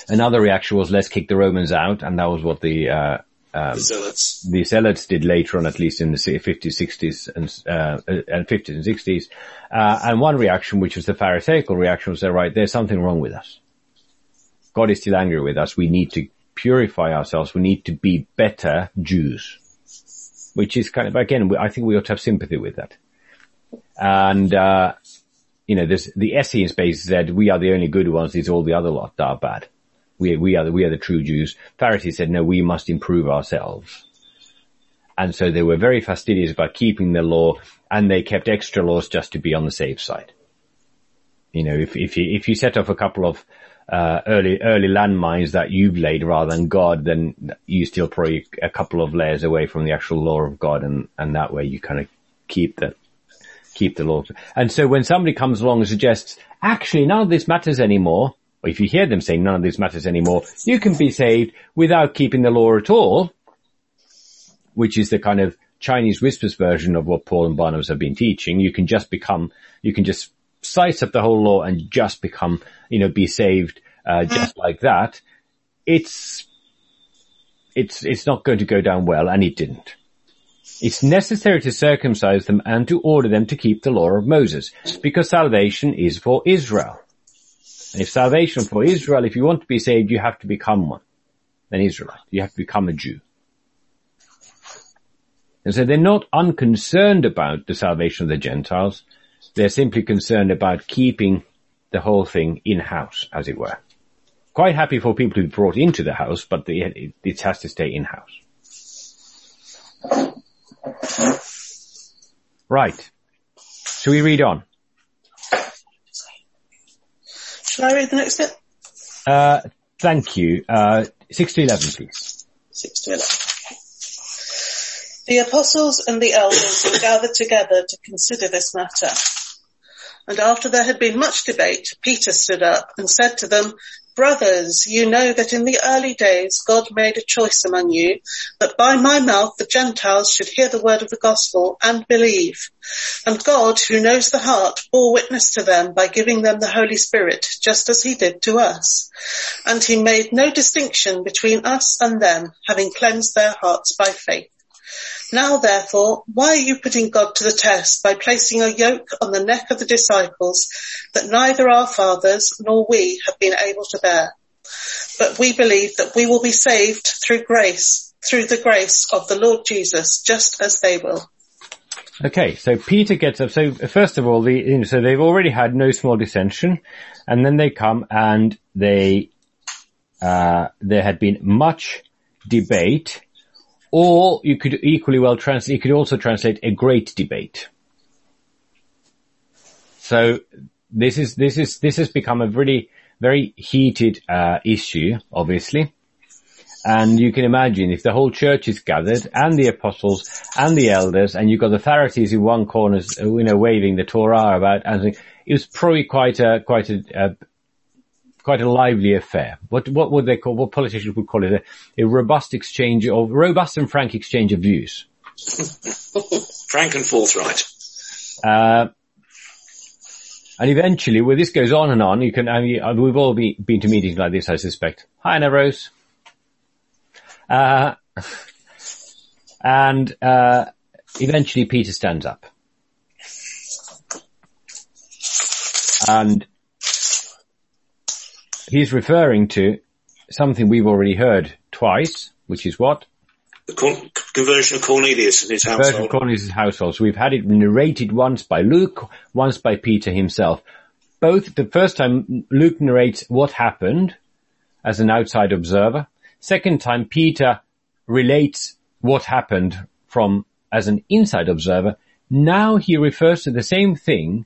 [SPEAKER 1] Another reaction was let's kick the Romans out, and that was what the, uh,
[SPEAKER 3] the Zealots.
[SPEAKER 1] the Zealots did later on, at least in the 50s, 60s, and, uh, and 50s and 60s. Uh, and one reaction, which was the Pharisaical reaction, was that, right, there's something wrong with us. God is still angry with us. We need to purify ourselves. We need to be better Jews. Which is kind of, again, I think we ought to have sympathy with that. And, uh, you know, this, the Essenes basically said, we are the only good ones. These all the other lot are bad. We, we are the, we are the true Jews. Pharisees said, no, we must improve ourselves. And so they were very fastidious about keeping the law and they kept extra laws just to be on the safe side. You know, if, if you, if you set off a couple of, uh, early, early landmines that you've laid rather than God, then you still probably a couple of layers away from the actual law of God and, and that way you kind of keep the, keep the law. And so when somebody comes along and suggests, actually none of this matters anymore, or if you hear them saying none of this matters anymore, you can be saved without keeping the law at all, which is the kind of Chinese whispers version of what Paul and Barnabas have been teaching. You can just become, you can just size up the whole law and just become, you know, be saved, uh, just like that. It's, it's, it's not going to go down well and it didn't. It's necessary to circumcise them and to order them to keep the law of Moses because salvation is for Israel. And if salvation for Israel, if you want to be saved, you have to become one, an Israelite. You have to become a Jew. And so they're not unconcerned about the salvation of the Gentiles. They're simply concerned about keeping the whole thing in-house, as it were. Quite happy for people to be brought into the house, but the, it, has to stay in-house. Right. Shall we read on?
[SPEAKER 5] Shall I read the next bit?
[SPEAKER 1] Uh, thank you. Uh, 6 to 11, please.
[SPEAKER 5] 6 to 11. The apostles and the elders were gathered together to consider this matter. And after there had been much debate, Peter stood up and said to them, Brothers, you know that in the early days God made a choice among you that by my mouth the Gentiles should hear the word of the gospel and believe. And God, who knows the heart, bore witness to them by giving them the Holy Spirit, just as he did to us. And he made no distinction between us and them, having cleansed their hearts by faith. Now therefore, why are you putting God to the test by placing a yoke on the neck of the disciples that neither our fathers nor we have been able to bear? But we believe that we will be saved through grace, through the grace of the Lord Jesus, just as they will.
[SPEAKER 1] Okay, so Peter gets up. So first of all, the, you know, so they've already had no small dissension, and then they come and they, uh, there had been much debate, or you could equally well translate, you could also translate a great debate. So this is, this is, this has become a really, very heated, uh, issue, obviously. And you can imagine if the whole church is gathered and the apostles and the elders and you've got the Pharisees in one corner, you know, waving the Torah about and it was probably quite a, quite a, a quite a lively affair. What, what would they call, what politicians would call it? A, a robust exchange of, robust and frank exchange of views.
[SPEAKER 3] Frank and forthright.
[SPEAKER 1] Uh, and eventually, well, this goes on and on. You can, I mean, uh, we've all be, been to meetings like this, I suspect. Hi, Anna Rose. Uh, and, uh, eventually Peter stands up. And he's referring to something we've already heard twice, which is what?
[SPEAKER 3] The con- conversion of Cornelius and his household.
[SPEAKER 1] Conversion of Cornelius' household. So we've had it narrated once by Luke, once by Peter himself. Both, the first time Luke narrates what happened as an outside observer. Second time Peter relates what happened from as an inside observer. Now he refers to the same thing,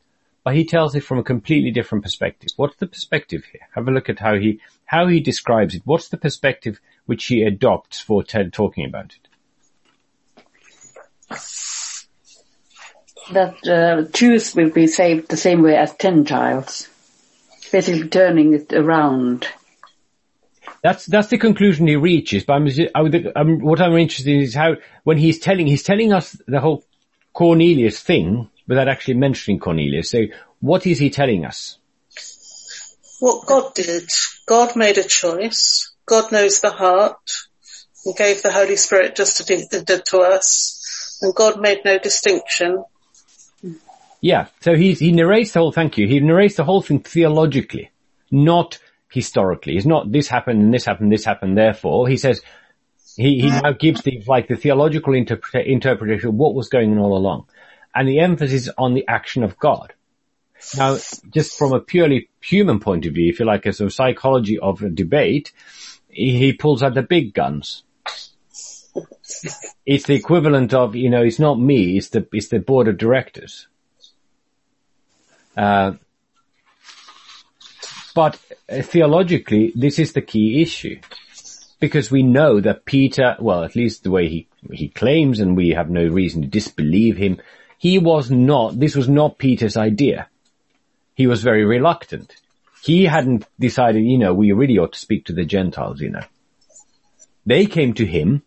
[SPEAKER 1] but he tells it from a completely different perspective. What's the perspective here? Have a look at how he, how he describes it. What's the perspective which he adopts for Ted talking about it?
[SPEAKER 2] That uh, Jews will be saved the same way as Gentiles. Basically turning it around.
[SPEAKER 1] That's that's the conclusion he reaches. But I'm, I'm, what I'm interested in is how when he's telling he's telling us the whole Cornelius thing without actually mentioning Cornelius. So what is he telling us?
[SPEAKER 5] What God did. God made a choice. God knows the heart and gave the Holy Spirit just to, to us. And God made no distinction.
[SPEAKER 1] Yeah. So he, he narrates the whole, thank you. He narrates the whole thing theologically, not historically. It's not this happened and this happened, this happened, therefore. He says, he, he now gives the, like the theological interpre- interpretation of what was going on all along. And the emphasis on the action of God. Now, just from a purely human point of view, if you like, as a psychology of a debate, he pulls out the big guns. It's the equivalent of, you know, it's not me, it's the, it's the board of directors. Uh, but uh, theologically, this is the key issue. Because we know that Peter, well, at least the way he, he claims, and we have no reason to disbelieve him, he was not, this was not Peter's idea. He was very reluctant. He hadn't decided, you know, we really ought to speak to the Gentiles, you know. They came to him,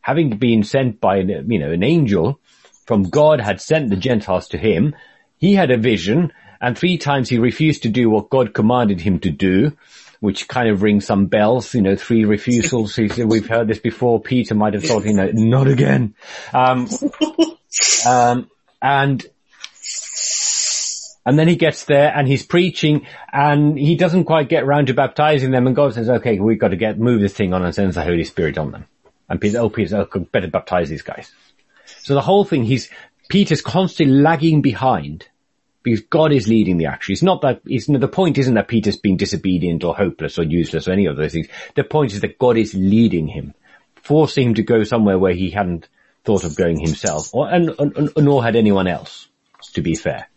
[SPEAKER 1] having been sent by, you know, an angel from God had sent the Gentiles to him. He had a vision and three times he refused to do what God commanded him to do, which kind of rings some bells, you know, three refusals. We've heard this before. Peter might have thought, you know, not again. Um, um, and, and then he gets there and he's preaching and he doesn't quite get around to baptizing them and God says, okay, we've got to get, move this thing on and sends the Holy Spirit on them. And Peter, oh, Peter, oh, better baptize these guys. So the whole thing, he's, Peter's constantly lagging behind because God is leading the action. It's not that, it's, the point isn't that Peter's being disobedient or hopeless or useless or any of those things. The point is that God is leading him, forcing him to go somewhere where he hadn't thought of going himself or, and, and, nor had anyone else, to be fair.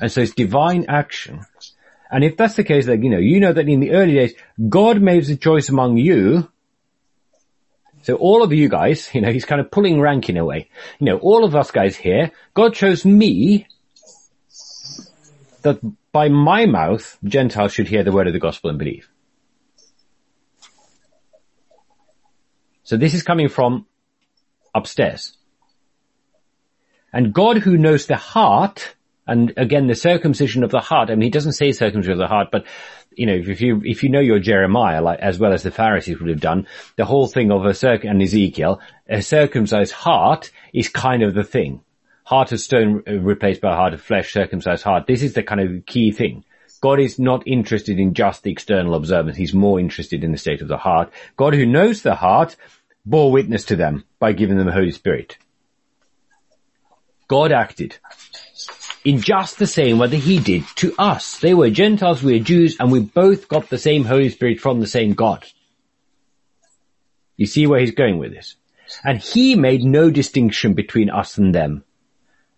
[SPEAKER 1] And so it's divine action. And if that's the case, that, you know, you know that in the early days, God made the choice among you so all of you guys, you know, he's kind of pulling rank in a way. You know, all of us guys here, God chose me that by my mouth, Gentiles should hear the word of the gospel and believe. So this is coming from upstairs. And God who knows the heart, and again, the circumcision of the heart, I mean, he doesn't say circumcision of the heart, but you know, if you, if you know your Jeremiah, like, as well as the Pharisees would have done, the whole thing of a circ, and Ezekiel, a circumcised heart is kind of the thing heart of stone uh, replaced by heart of flesh, circumcised heart. This is the kind of key thing. God is not interested in just the external observance. He's more interested in the state of the heart. God who knows the heart bore witness to them by giving them the Holy Spirit. God acted in just the same way that he did to us. They were Gentiles, we were Jews, and we both got the same Holy Spirit from the same God. You see where he's going with this? And he made no distinction between us and them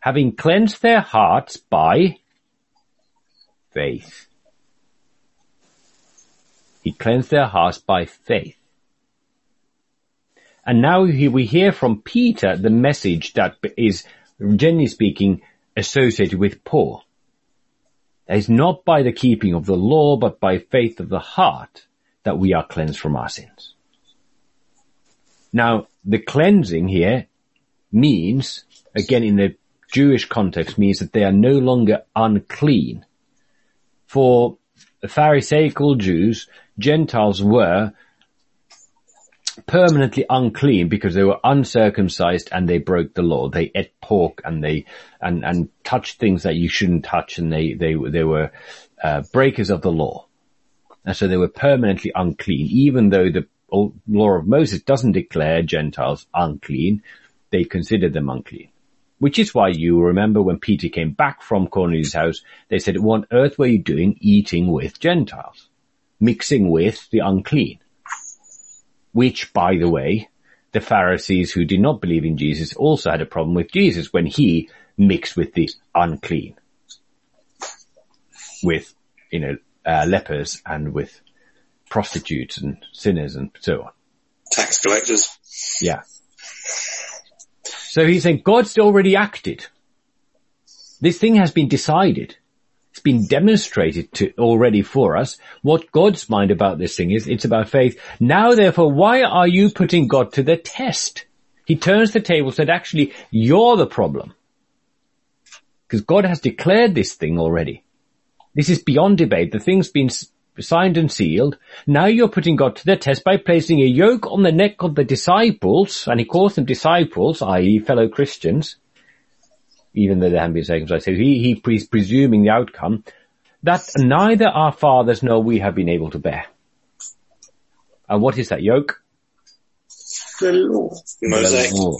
[SPEAKER 1] having cleansed their hearts by faith. He cleansed their hearts by faith. And now we hear from Peter the message that is, generally speaking, associated with Paul. It is not by the keeping of the law, but by faith of the heart that we are cleansed from our sins. Now, the cleansing here means, again in the Jewish context means that they are no longer unclean. For the Pharisaical Jews, Gentiles were permanently unclean because they were uncircumcised and they broke the law. They ate pork and they and and touched things that you shouldn't touch, and they they they were uh, breakers of the law, and so they were permanently unclean. Even though the law of Moses doesn't declare Gentiles unclean, they considered them unclean. Which is why you remember when Peter came back from Cornelius' house, they said, "What on earth were you doing, eating with Gentiles, mixing with the unclean?" Which, by the way, the Pharisees who did not believe in Jesus also had a problem with Jesus when he mixed with the unclean, with, you know, uh, lepers and with prostitutes and sinners and so on.
[SPEAKER 3] Tax collectors.
[SPEAKER 1] Yeah. So he's saying God's already acted. This thing has been decided. It's been demonstrated to already for us what God's mind about this thing is. It's about faith. Now therefore, why are you putting God to the test? He turns the table, said actually, you're the problem. Because God has declared this thing already. This is beyond debate. The thing's been signed and sealed. Now you're putting God to the test by placing a yoke on the neck of the disciples, and he calls them disciples, i.e. fellow Christians, even though they haven't been circumcised. So he, he is presuming the outcome that neither our fathers nor we have been able to bear. And what is that yoke?
[SPEAKER 3] The law.
[SPEAKER 1] The law.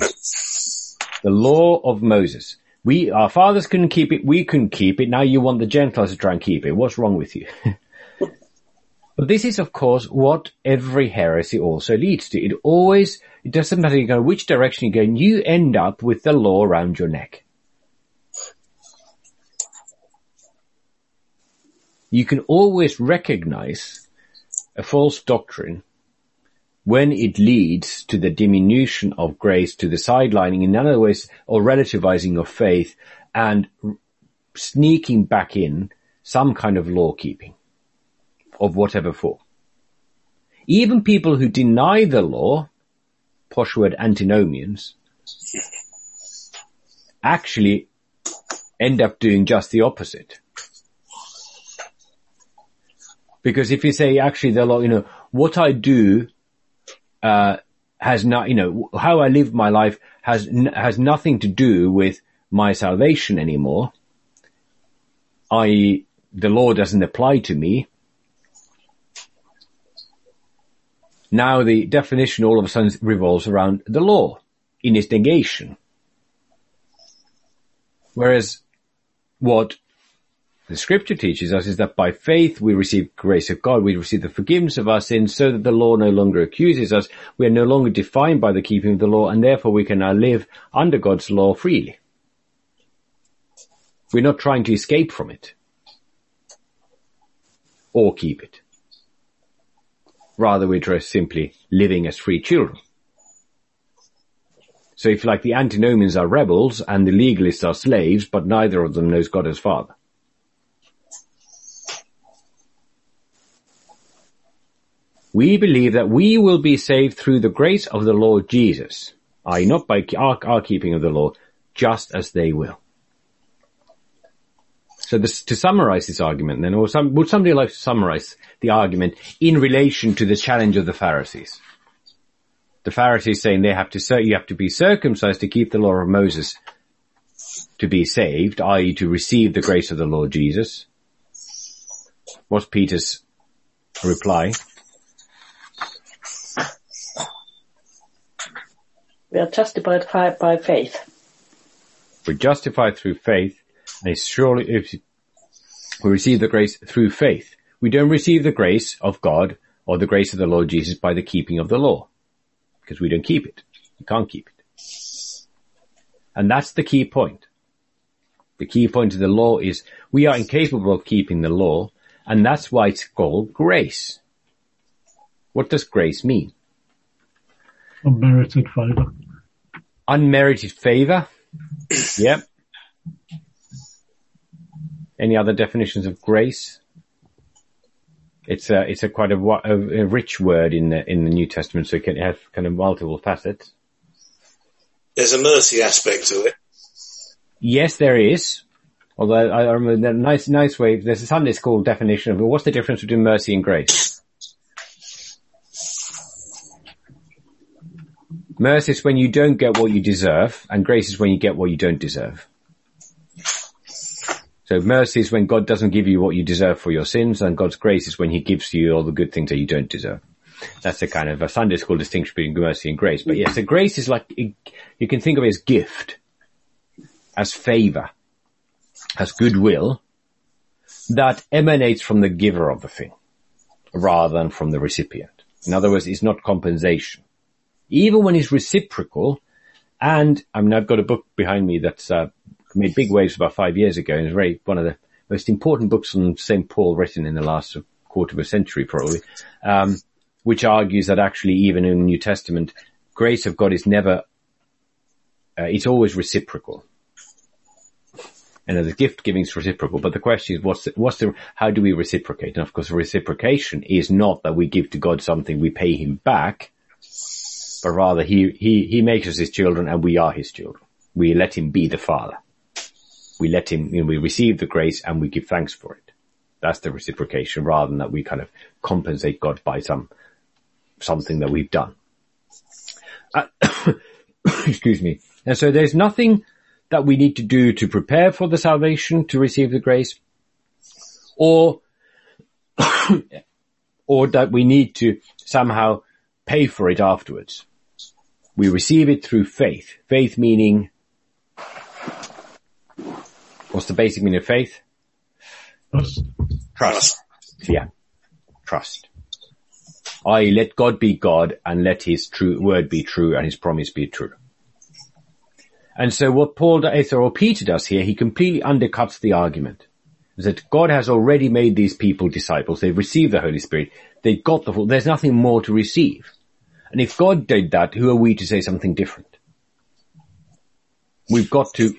[SPEAKER 1] The law of Moses. We, our fathers couldn't keep it, we couldn't keep it, now you want the Gentiles to try and keep it. What's wrong with you? but this is of course what every heresy also leads to. It always, it doesn't matter you go which direction you go, you end up with the law around your neck. You can always recognize a false doctrine when it leads to the diminution of grace, to the sidelining, in other ways, or relativizing of faith, and sneaking back in some kind of law keeping of whatever form. Even people who deny the law, posh word antinomians, actually end up doing just the opposite. Because if you say actually the law, you know, what I do, uh, has not, you know, how I live my life has, has nothing to do with my salvation anymore. I, the law doesn't apply to me. Now the definition all of a sudden revolves around the law in its negation. Whereas what the scripture teaches us is that by faith we receive grace of God, we receive the forgiveness of our sins so that the law no longer accuses us. We are no longer defined by the keeping of the law and therefore we can now live under God's law freely. We're not trying to escape from it or keep it. Rather we're just simply living as free children. So if like the antinomians are rebels and the legalists are slaves, but neither of them knows God as father. We believe that we will be saved through the grace of the Lord Jesus, i.e. not by our, our keeping of the law, just as they will. So this, to summarize this argument then, or some, would somebody like to summarize the argument in relation to the challenge of the Pharisees? The Pharisees saying they have to, you have to be circumcised to keep the law of Moses to be saved, i.e. to receive the grace of the Lord Jesus. What's Peter's reply?
[SPEAKER 2] We are justified by faith.
[SPEAKER 1] We're justified through faith, and surely if we receive the grace through faith. We don't receive the grace of God or the grace of the Lord Jesus by the keeping of the law, because we don't keep it. We can't keep it. And that's the key point. The key point of the law is we are incapable of keeping the law, and that's why it's called grace. What does grace mean?
[SPEAKER 4] Unmerited favour.
[SPEAKER 1] Unmerited favour. yep. Any other definitions of grace? It's a it's a quite a, a, a rich word in the in the New Testament, so it can have kind of multiple facets.
[SPEAKER 3] There's a mercy aspect to it.
[SPEAKER 1] yes, there is. Although I remember the nice, nice way, there's a Sunday school definition of what's the difference between mercy and grace? Mercy is when you don't get what you deserve, and grace is when you get what you don't deserve. So mercy is when God doesn't give you what you deserve for your sins, and God's grace is when He gives you all the good things that you don't deserve. That's a kind of a Sunday school distinction between mercy and grace. But yes, the grace is like, you can think of it as gift, as favor, as goodwill, that emanates from the giver of the thing, rather than from the recipient. In other words, it's not compensation. Even when it's reciprocal, and I mean, I've got a book behind me that's uh, made big waves about five years ago, and is very one of the most important books on St. Paul written in the last quarter of a century, probably. Um, which argues that actually even in the New Testament, grace of God is never, uh, it's always reciprocal. And the gift giving is reciprocal, but the question is what's the, what's the, how do we reciprocate? And of course reciprocation is not that we give to God something, we pay him back, but rather he, he, he makes us his children and we are his children. We let him be the father. We let him, you know, we receive the grace and we give thanks for it. That's the reciprocation rather than that we kind of compensate God by some something that we've done. Uh, excuse me. And so there's nothing that we need to do to prepare for the salvation to receive the grace or, or that we need to somehow pay for it afterwards. We receive it through faith. Faith meaning, what's the basic meaning of faith?
[SPEAKER 4] Trust.
[SPEAKER 1] Trust. Yeah. Trust. I let God be God and let his true word be true and his promise be true. And so what Paul does, eh, or Peter does here, he completely undercuts the argument that God has already made these people disciples. They've received the Holy Spirit. They've got the full, there's nothing more to receive. And if God did that, who are we to say something different? We've got to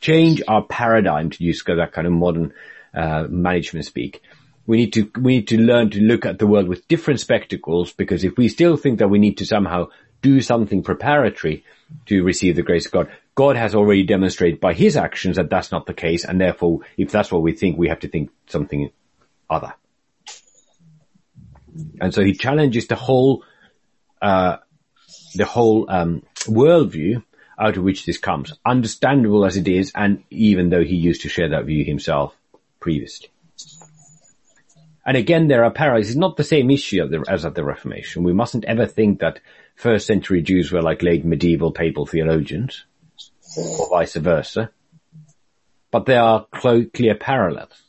[SPEAKER 1] change our paradigm to use that kind of modern uh, management speak we need to, we need to learn to look at the world with different spectacles because if we still think that we need to somehow do something preparatory to receive the grace of God, God has already demonstrated by his actions that that's not the case and therefore if that's what we think, we have to think something other. And so he challenges the whole, uh, the whole, um, worldview out of which this comes, understandable as it is, and even though he used to share that view himself previously. And again, there are parallels. It's not the same issue as at the Reformation. We mustn't ever think that first century Jews were like late medieval papal theologians or vice versa. But there are clear parallels.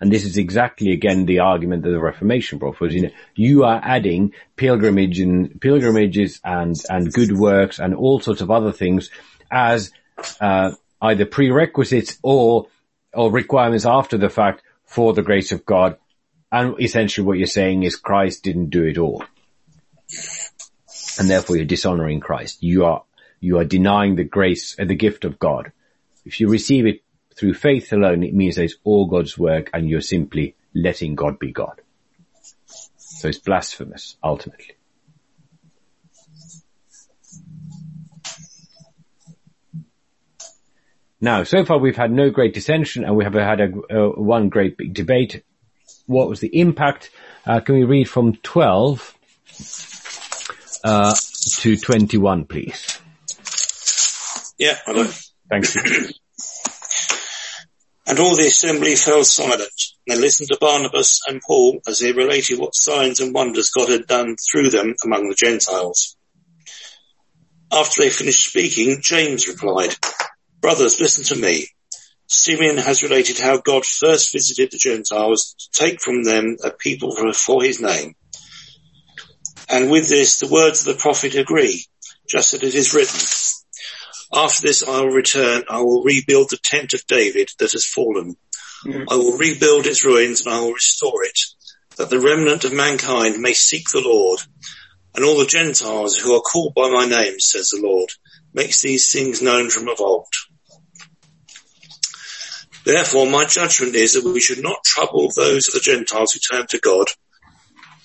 [SPEAKER 1] And this is exactly again the argument that the Reformation brought forward. You know, you are adding pilgrimage and pilgrimages and, and good works and all sorts of other things as, uh, either prerequisites or, or requirements after the fact for the grace of God and essentially what you're saying is Christ didn't do it all. And therefore you're dishonoring Christ. You are, you are denying the grace and the gift of God. If you receive it through faith alone, it means that it's all God's work and you're simply letting God be God. So it's blasphemous, ultimately. Now, so far we've had no great dissension and we have had a, uh, one great big debate what was the impact? Uh, can we read from 12 uh, to 21, please?
[SPEAKER 3] Yeah, hello.
[SPEAKER 1] Thank you.
[SPEAKER 3] and all the assembly fell silent. They listened to Barnabas and Paul as they related what signs and wonders God had done through them among the Gentiles. After they finished speaking, James replied, Brothers, listen to me. Simeon has related how God first visited the Gentiles to take from them a people for his name. And with this, the words of the prophet agree, just as it is written. After this I will return, I will rebuild the tent of David that has fallen. Mm. I will rebuild its ruins and I will restore it, that the remnant of mankind may seek the Lord. And all the Gentiles who are called by my name, says the Lord, makes these things known from of old. Therefore, my judgment is that we should not trouble those of the Gentiles who turn to God,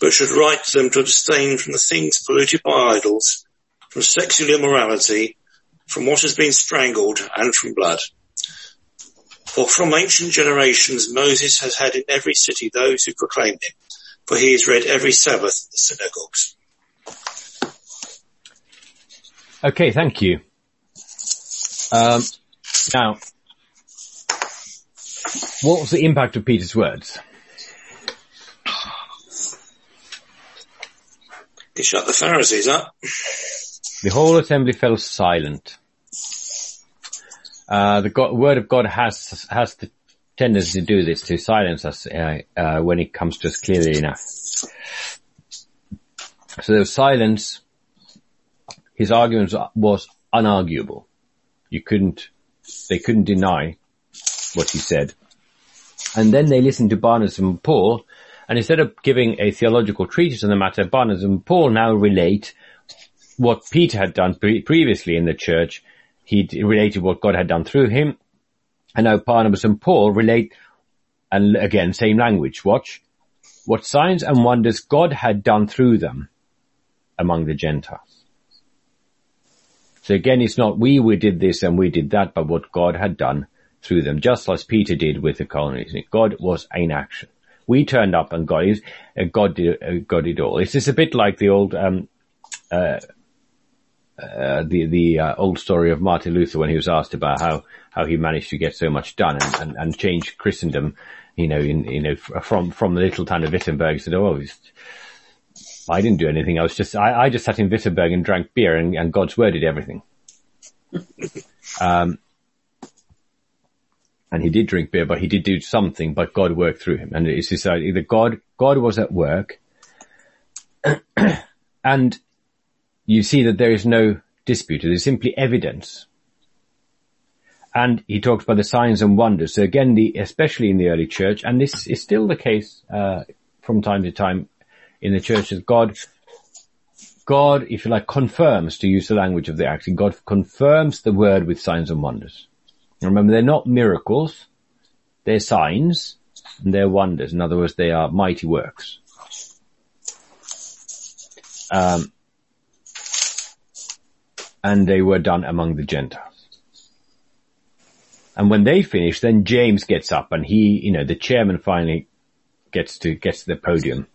[SPEAKER 3] but should write to them to abstain from the things polluted by idols, from sexual immorality, from what has been strangled and from blood. For from ancient generations Moses has had in every city those who proclaim him, for he is read every Sabbath in the synagogues.
[SPEAKER 1] Okay, thank you. Um, now, what was the impact of Peter's words?
[SPEAKER 3] He shut the Pharisees up.
[SPEAKER 1] The whole assembly fell silent. Uh, the God, word of God has has the tendency to do this, to silence us uh, uh, when it comes to us clearly enough. So there was silence. His argument was unarguable. You couldn't, they couldn't deny what he said. And then they listened to Barnabas and Paul, and instead of giving a theological treatise on the matter, Barnabas and Paul now relate what Peter had done pre- previously in the church. He related what God had done through him, and now Barnabas and Paul relate, and again, same language, watch, what signs and wonders God had done through them among the Gentiles. So again, it's not we, we did this and we did that, but what God had done through them, just as Peter did with the Cornelius. God was in action. We turned up and God is, uh, God did, uh, God did all. It's just a bit like the old, um, uh, uh, the the uh, old story of Martin Luther when he was asked about how how he managed to get so much done and, and, and change Christendom, you know, in you know from from the little town of Wittenberg. He said, "Oh, I didn't do anything. I was just, I, I just sat in Wittenberg and drank beer and, and God's word did everything. um, and he did drink beer, but he did do something, but God worked through him. And it's this idea that God, God was at work and you see that there is no dispute. It is simply evidence. And he talks about the signs and wonders. So again, the, especially in the early church, and this is still the case, uh, from time to time in the churches, God, God, if you like, confirms, to use the language of the Acts, God confirms the word with signs and wonders. And remember, they're not miracles, they're signs, and they're wonders. In other words, they are mighty works. Um, and they were done among the Gentiles. And when they finish, then James gets up and he, you know, the chairman finally gets to, gets to the podium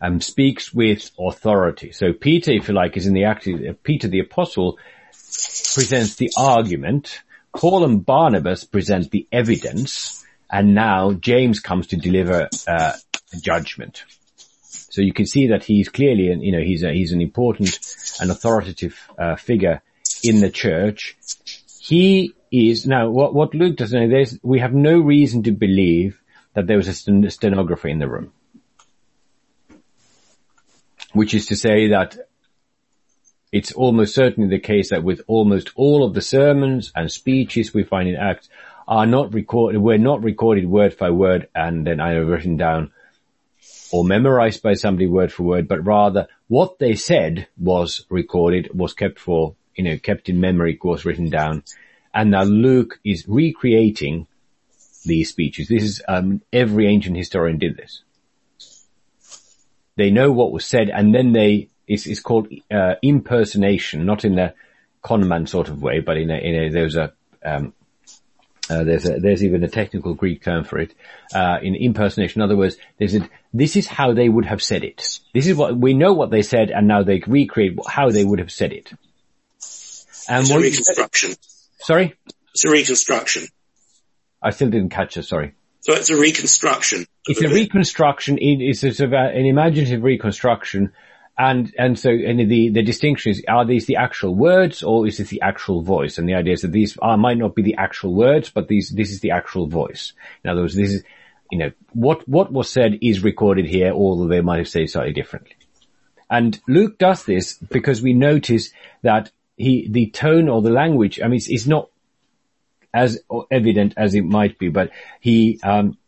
[SPEAKER 1] and speaks with authority. So Peter, if you like, is in the act, Peter the apostle presents the argument, Paul and Barnabas present the evidence, and now James comes to deliver uh, a judgment. So you can see that he's clearly, an, you know, he's a, he's an important and authoritative uh, figure in the church. He is now what what Luke doesn't know. There's we have no reason to believe that there was a stenographer in the room which is to say that it's almost certainly the case that with almost all of the sermons and speeches we find in Acts are not recorded, were not recorded word by word and then either written down or memorized by somebody word for word, but rather what they said was recorded, was kept for, you know, kept in memory, was written down. And now Luke is recreating these speeches. This is, um, every ancient historian did this. They know what was said and then they, it's, it's called, uh, impersonation, not in a conman sort of way, but in a, in a, there's a, um, uh, there's a, there's even a technical Greek term for it, uh, in impersonation. In other words, there's a, this is how they would have said it. This is what, we know what they said and now they recreate how they would have said it.
[SPEAKER 3] And it's a reconstruction.
[SPEAKER 1] Sorry?
[SPEAKER 3] It's a reconstruction.
[SPEAKER 1] I still didn't catch it, sorry.
[SPEAKER 3] So it's a reconstruction.
[SPEAKER 1] It's a reconstruction. It's of an imaginative reconstruction. And, and so, and the, the distinction is, are these the actual words or is this the actual voice? And the idea is that these are, might not be the actual words, but these, this is the actual voice. In other words, this is, you know, what, what was said is recorded here, although they might have said slightly differently. And Luke does this because we notice that he, the tone or the language, I mean, it's, it's not as evident as it might be, but he, um,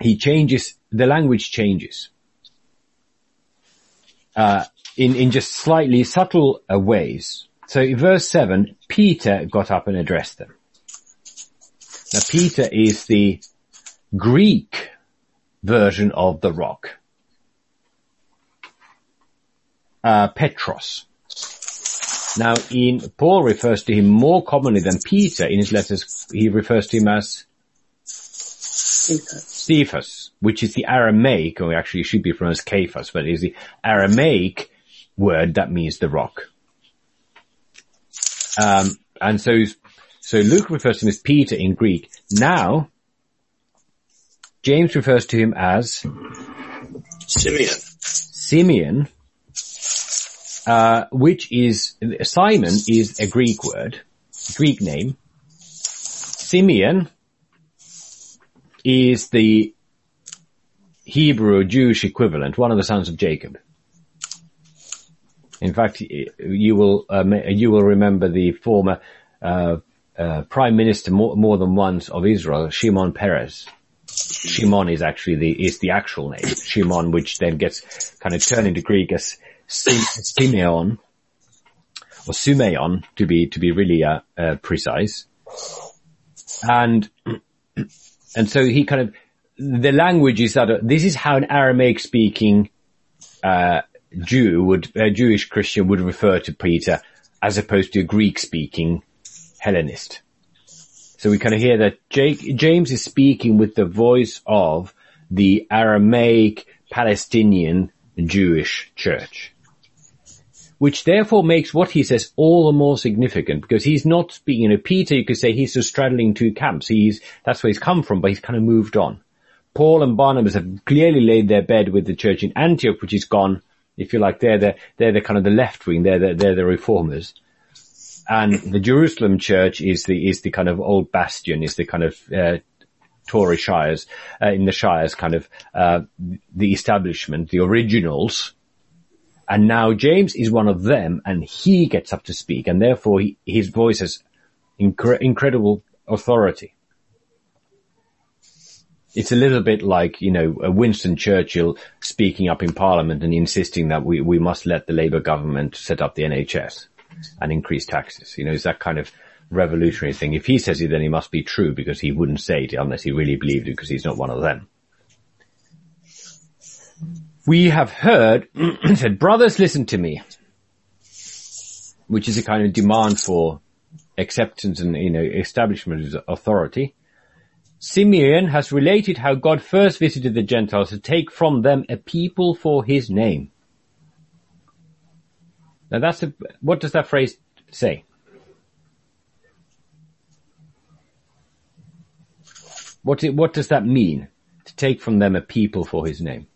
[SPEAKER 1] he changes, the language changes. Uh, in, in just slightly subtle uh, ways. So in verse 7, Peter got up and addressed them. Now Peter is the Greek version of the rock. Uh, Petros. Now, in Paul refers to him more commonly than Peter in his letters. He refers to him as Cephas, which is the Aramaic, or actually it should be pronounced Cephas, but it is the Aramaic word that means the rock. Um, and so, so Luke refers to him as Peter in Greek. Now, James refers to him as
[SPEAKER 3] Simeon.
[SPEAKER 1] Simeon, uh, which is, Simon is a Greek word, Greek name. Simeon is the Hebrew Jewish equivalent, one of the sons of Jacob. In fact, you will uh, you will remember the former uh, uh, prime minister more, more, than once of Israel, Shimon Peres. Shimon is actually the is the actual name, Shimon, which then gets kind of turned into Greek as Simeon or Sumeon to be to be really uh, uh, precise, and and so he kind of the language is that this is how an Aramaic speaking uh, Jew would, a Jewish Christian would refer to Peter as opposed to a Greek speaking Hellenist. So we kind of hear that Jake, James is speaking with the voice of the Aramaic Palestinian Jewish church. Which therefore makes what he says all the more significant because he's not speaking, know, Peter, you could say he's just straddling two camps. He's, that's where he's come from, but he's kind of moved on. Paul and Barnabas have clearly laid their bed with the church in Antioch, which is gone if you like, they're the, they're the kind of the left wing, they're the, they're the reformers. And the Jerusalem church is the, is the kind of old bastion, is the kind of, uh, Tory shires, uh, in the shires kind of, uh, the establishment, the originals. And now James is one of them and he gets up to speak and therefore he, his voice has incre- incredible authority it's a little bit like, you know, a Winston Churchill speaking up in parliament and insisting that we, we must let the Labour government set up the NHS and increase taxes. You know, it's that kind of revolutionary thing. If he says it, then he must be true because he wouldn't say it unless he really believed it because he's not one of them. We have heard, said, brothers, listen to me, which is a kind of demand for acceptance and, you know, establishment of authority. Simeon has related how God first visited the Gentiles to take from them a people for his name. Now that's a, what does that phrase say? What, what does that mean? To take from them a people for his name?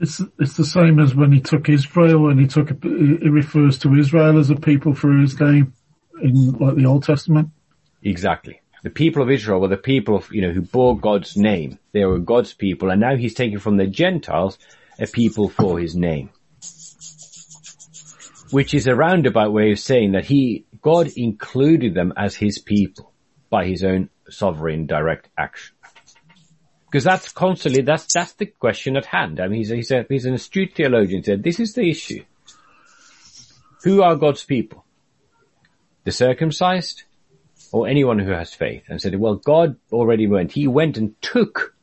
[SPEAKER 4] It's, it's the same as when he took Israel and he took, it refers to Israel as a people for his name in like the Old Testament.
[SPEAKER 1] Exactly. The people of Israel were the people of, you know, who bore God's name. They were God's people and now he's taking from the Gentiles a people for his name. Which is a roundabout way of saying that he, God included them as his people by his own sovereign direct action. Because that's constantly, that's, that's the question at hand. I mean, he's, he's, a, he's an astute theologian said, this is the issue. Who are God's people? The circumcised? Or anyone who has faith and said, well, God already went. He went and took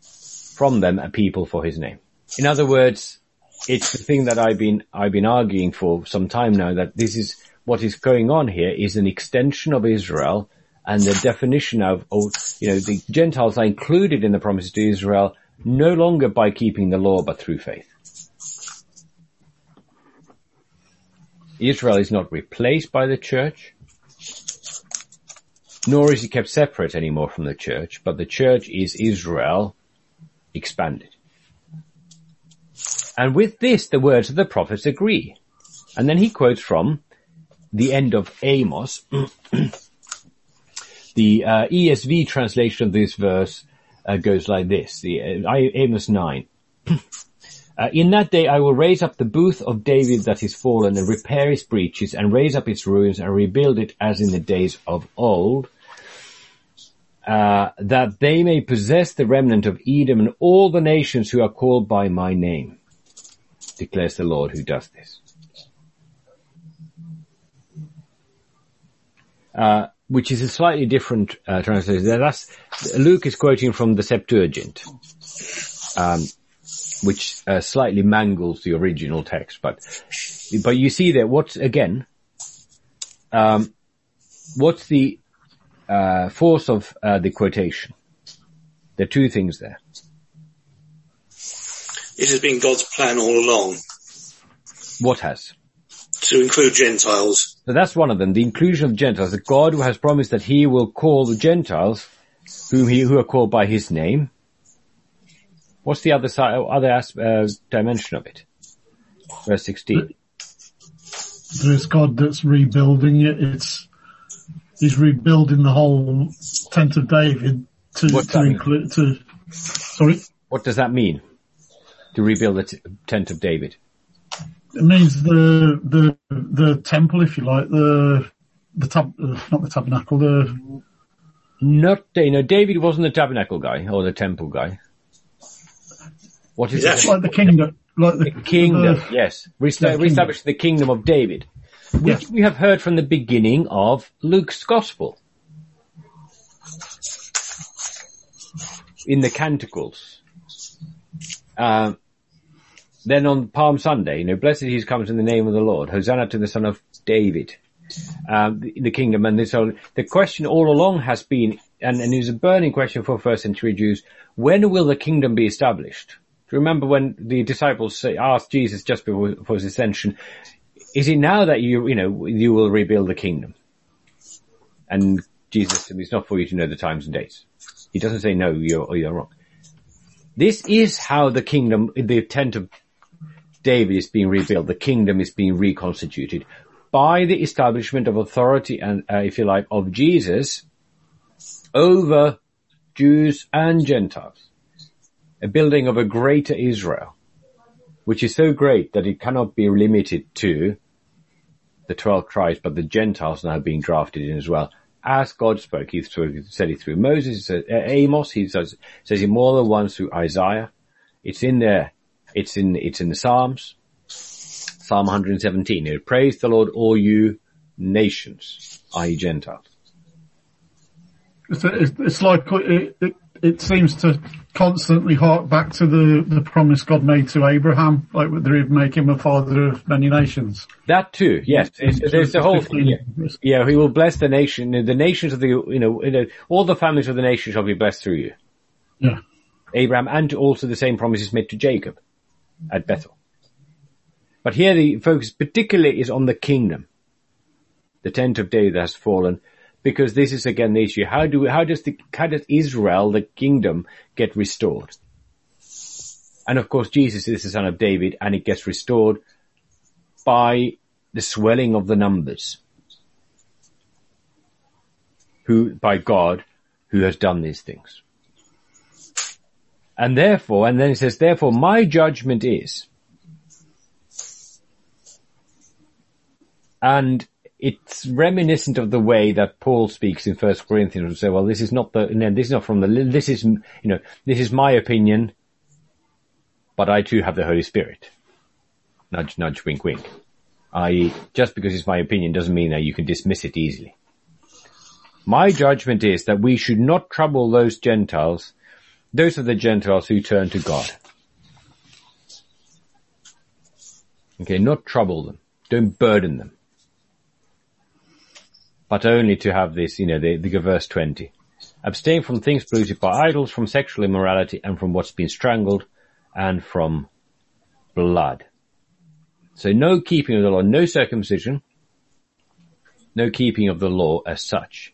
[SPEAKER 1] from them a people for his name. In other words, it's the thing that I've been, I've been arguing for some time now that this is what is going on here is an extension of Israel and the definition of, oh, you know, the Gentiles are included in the promises to Israel no longer by keeping the law, but through faith. Israel is not replaced by the church nor is he kept separate anymore from the church, but the church is Israel expanded. And with this, the words of the prophets agree. And then he quotes from the end of Amos. the uh, ESV translation of this verse uh, goes like this, the uh, Amos 9. Uh, in that day I will raise up the booth of David that is fallen and repair its breaches and raise up its ruins and rebuild it as in the days of old. Uh, that they may possess the remnant of Edom and all the nations who are called by my name, declares the Lord who does this. Uh, which is a slightly different uh, translation. That's Luke is quoting from the Septuagint. Um, which uh, slightly mangles the original text. But but you see there, what's again, um, what's the uh, force of uh, the quotation? There are two things there.
[SPEAKER 3] It has been God's plan all along
[SPEAKER 1] What has?
[SPEAKER 3] to include Gentiles.
[SPEAKER 1] So that's one of them. The inclusion of Gentiles. That God who has promised that He will call the Gentiles, whom He who are called by His name. What's the other side, other uh, dimension of it? Verse sixteen.
[SPEAKER 4] There's God that's rebuilding it. It's, he's rebuilding the whole tent of David to, to include, to, sorry?
[SPEAKER 1] What does that mean? To rebuild the t- tent of David.
[SPEAKER 4] It means the, the, the temple, if you like, the, the tab, uh, not the tabernacle, the,
[SPEAKER 1] Not, you know, David wasn't the tabernacle guy or the temple guy. What is
[SPEAKER 3] He's
[SPEAKER 1] it?
[SPEAKER 3] actually-
[SPEAKER 4] like the kingdom, like the,
[SPEAKER 1] Kingdom,
[SPEAKER 4] the-
[SPEAKER 1] yes. Resta-
[SPEAKER 4] Yeah, kingdom.
[SPEAKER 1] Reestablish the kingdom of David. Which
[SPEAKER 4] Yeah.
[SPEAKER 1] we have heard from the beginning of Luke's gospel. In the Canticles. Um, then on Palm Sunday, you know, blessed he comes in the name of the Lord. Hosanna to the son of David. Um, the, the kingdom and this whole, the question all along has been, and, and it was a burning question for first century Jews, when will the kingdom be established? You remember when the disciples asked Jesus just before his ascension, is it now that you, you know, you will rebuild the kingdom? And Jesus said, it's not for you to know the times and dates. He doesn't say no, you're, you're wrong. This is how the kingdom, the tent of David is being rebuilt. The kingdom is being reconstituted by the establishment of authority and, uh, if you like, of Jesus over Jews and Gentiles. A building of a greater Israel, which is so great that it cannot be limited to the 12 tribes, but the Gentiles now being drafted in as well. As God spoke, he said it through Moses, uh, Amos, he says, says it more than once through Isaiah. It's in there. It's in, it's in the Psalms. Psalm 117. It, Praise the Lord, all you nations, i.e. Gentiles.
[SPEAKER 4] It's, it's, like it, it seems to constantly hark back to the, the promise God made to Abraham, like that he'd make him a father of many nations.
[SPEAKER 1] That too, yes. It's, there's the whole thing. Yeah. yeah, he will bless the nation. The nations of the, you know, you know, all the families of the nation shall be blessed through you.
[SPEAKER 4] Yeah.
[SPEAKER 1] Abraham, and also the same promises made to Jacob at Bethel. But here the focus particularly is on the kingdom. The tent of David has fallen because this is again the issue. How do, how does the, how does Israel, the kingdom, get restored? And of course Jesus is the son of David and it gets restored by the swelling of the numbers. Who, by God, who has done these things. And therefore, and then it says, therefore my judgment is, and it's reminiscent of the way that Paul speaks in First Corinthians and say, well, this is not the, no, this is not from the, this is, you know, this is my opinion, but I too have the Holy Spirit. Nudge, nudge, wink, wink. I, just because it's my opinion doesn't mean that you can dismiss it easily. My judgment is that we should not trouble those Gentiles, those are the Gentiles who turn to God. Okay, not trouble them. Don't burden them but only to have this, you know, the, the verse 20. Abstain from things polluted by idols, from sexual immorality, and from what's been strangled, and from blood. So no keeping of the law, no circumcision, no keeping of the law as such.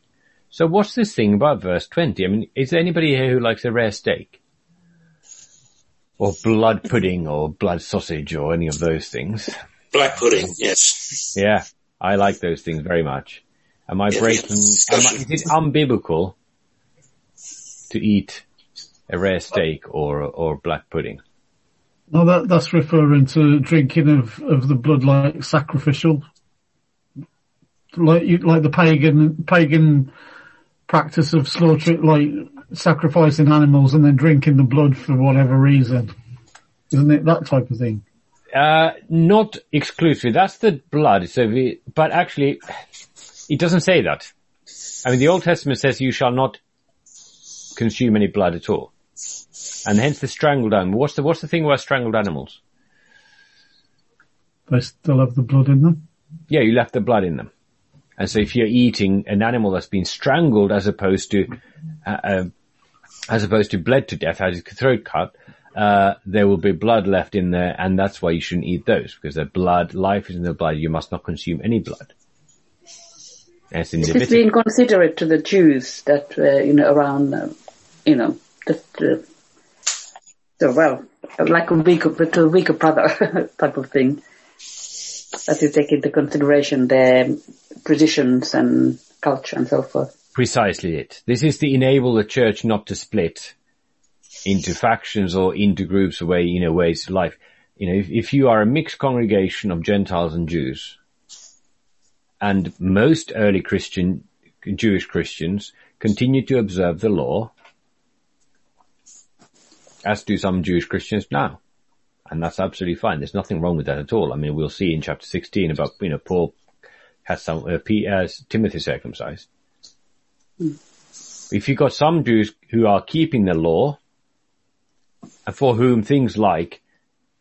[SPEAKER 1] So what's this thing about verse 20? I mean, is there anybody here who likes a rare steak? Or blood pudding or blood sausage or any of those things?
[SPEAKER 3] Black pudding, yes.
[SPEAKER 1] Yeah, I like those things very much. Am I breaking, am I, is it unbiblical to eat a rare steak or, or black pudding?
[SPEAKER 4] No, that, that's referring to drinking of, of the blood like sacrificial, like you, like the pagan, pagan practice of slaughtering, like sacrificing animals and then drinking the blood for whatever reason. Isn't it that type of thing?
[SPEAKER 1] Uh, not exclusively. That's the blood. So, we, but actually, it doesn't say that. I mean, the Old Testament says you shall not consume any blood at all. And hence the strangled animal. What's the, what's the thing about strangled animals?
[SPEAKER 4] They still have the blood in them.
[SPEAKER 1] Yeah, you left the blood in them. And so if you're eating an animal that's been strangled as opposed to, uh, uh, as opposed to bled to death, has its throat cut, uh, there will be blood left in there and that's why you shouldn't eat those because their blood, life is in the blood. You must not consume any blood.
[SPEAKER 2] As in is being considerate to the Jews that, uh, you know, around, uh, you know, just, uh, so well, like a weaker, a weaker brother type of thing that you take into consideration their traditions and culture and so forth.
[SPEAKER 1] Precisely it. This is to enable the church not to split into factions or into groups or way, you know, ways of life. You know, if, if you are a mixed congregation of Gentiles and Jews, and most early Christian, Jewish Christians continue to observe the law, as do some Jewish Christians now. And that's absolutely fine. There's nothing wrong with that at all. I mean, we'll see in chapter 16 about, you know, Paul has some, uh, P, uh, Timothy circumcised. Mm. If you've got some Jews who are keeping the law, and for whom things like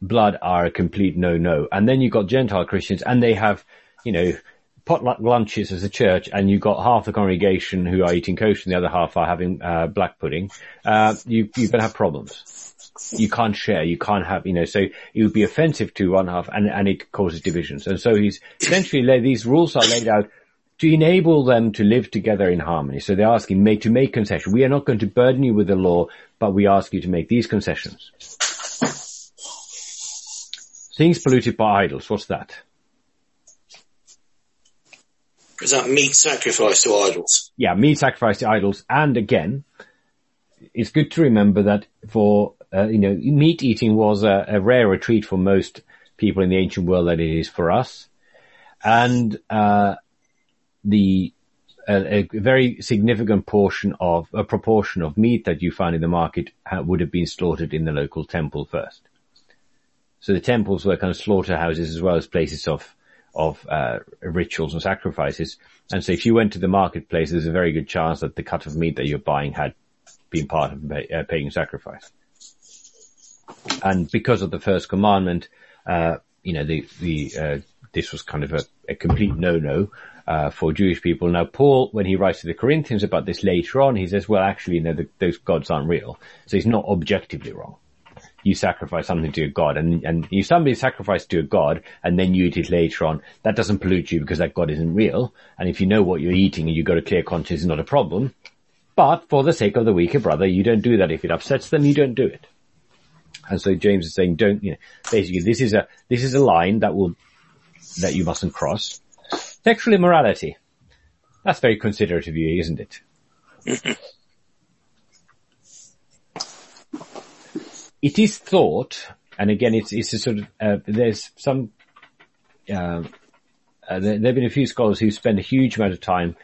[SPEAKER 1] blood are a complete no-no, and then you've got Gentile Christians, and they have, you know, potluck lunches as a church, and you've got half the congregation who are eating kosher, and the other half are having uh, black pudding, uh, you, you're going to have problems you can't share, you can't have, you know, so it would be offensive to one half and, and it causes divisions. And so he's essentially laid, these rules are laid out to enable them to live together in harmony. So they're asking make, to make concessions. We are not going to burden you with the law, but we ask you to make these concessions. Things polluted by idols. What's that?
[SPEAKER 3] Is that meat sacrificed to idols?
[SPEAKER 1] Yeah, meat sacrificed to idols. And again, it's good to remember that for uh, you know, meat eating was a, a rare treat for most people in the ancient world than it is for us. And, uh, the, a, a, very significant portion of, a proportion of meat that you find in the market would have been slaughtered in the local temple first. So the temples were kind of slaughterhouses as well as places of, of, uh, rituals and sacrifices. And so if you went to the marketplace, there's a very good chance that the cut of meat that you're buying had been part of a uh, pagan sacrifice. And because of the first commandment, uh, you know, the, the, uh, this was kind of a, a complete no-no, uh, for Jewish people. Now Paul, when he writes to the Corinthians about this later on, he says, well actually, you know, the, those gods aren't real. So he's not objectively wrong. You sacrifice something to a god and, and if somebody sacrificed to a god and then you eat it later on, that doesn't pollute you because that god isn't real. And if you know what you're eating and you've got a clear conscience, it's not a problem. But for the sake of the weaker brother, you don't do that. If it upsets them, you don't do it. And so James is saying, don't, you know, basically this is a, this is a line that will, that you mustn't cross. Sexual immorality. That's very considerate of you, isn't it? it is thought, and again, it's, it's a sort of, uh, there's some, uh, uh, there, have been a few scholars who spend a huge amount of time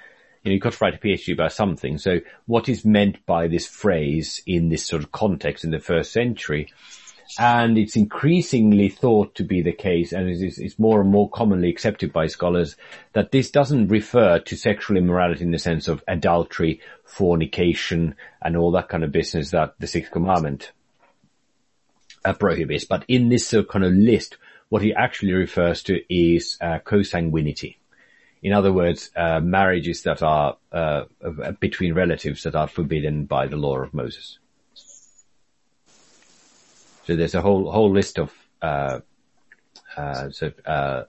[SPEAKER 1] you know, you've got to write a PhD about something. So what is meant by this phrase in this sort of context in the first century? And it's increasingly thought to be the case, and it's, it's more and more commonly accepted by scholars that this doesn't refer to sexual immorality in the sense of adultery, fornication, and all that kind of business that the Sixth Commandment uh, prohibits. But in this uh, kind of list, what he actually refers to is uh, consanguinity. In other words, uh, marriages that are uh, between relatives that are forbidden by the law of Moses. So there's a whole whole list of uh, uh so, uh,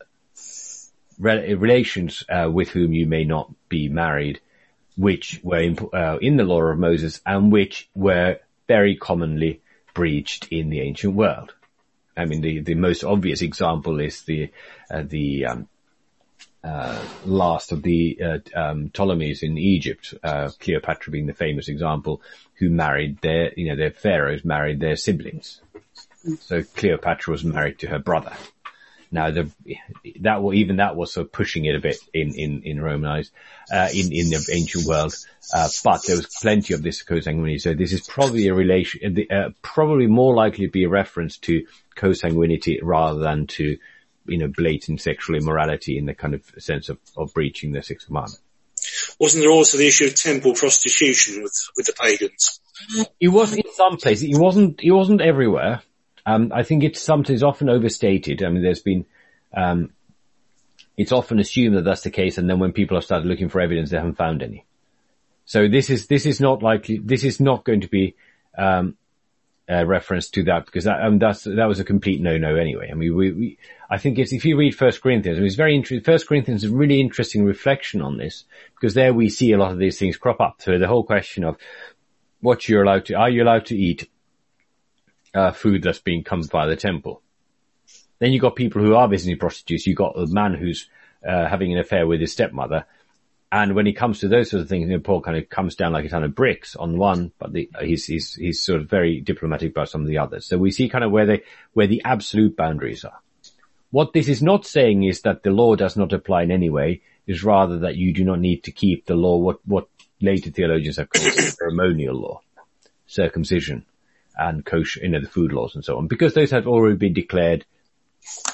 [SPEAKER 1] re- relations uh, with whom you may not be married, which were in the law of Moses and which were very commonly breached in the ancient world. I mean, the, the most obvious example is the, uh, the, um, uh, last of the uh, um, Ptolemies in Egypt, uh, Cleopatra being the famous example, who married their, you know, their pharaohs married their siblings. So Cleopatra was married to her brother. Now the, that even that was sort of pushing it a bit in, in, in Roman eyes, uh, in, in the ancient world. Uh, but there was plenty of this consanguinity. So this is probably a relation, uh, probably more likely to be a reference to consanguinity rather than to you know, blatant sexual immorality in the kind of sense of, of breaching the sixth commandment.
[SPEAKER 3] Wasn't there also the issue of temple prostitution with, with the pagans?
[SPEAKER 1] It was in some places. It wasn't. It wasn't everywhere. Um, I think it's sometimes often overstated. I mean, there's been. Um, it's often assumed that that's the case, and then when people have started looking for evidence, they haven't found any. So this is this is not likely. This is not going to be um, a reference to that because that um, that's that was a complete no-no anyway. I mean, we, we I think if you read First Corinthians, it's very interesting. First Corinthians is a really interesting reflection on this because there we see a lot of these things crop up. So the whole question of what you're allowed to, are you allowed to eat uh, food that's being come by the temple? Then you've got people who are visiting prostitutes. You've got a man who's uh, having an affair with his stepmother. And when he comes to those sort of things, you know, Paul kind of comes down like a ton of bricks on one, but the, he's, he's, he's sort of very diplomatic about some of the others. So we see kind of where they, where the absolute boundaries are. What this is not saying is that the law does not apply in any way, is rather that you do not need to keep the law, what, what later theologians have called ceremonial law, circumcision and kosher, you know, the food laws and so on, because those have already been declared,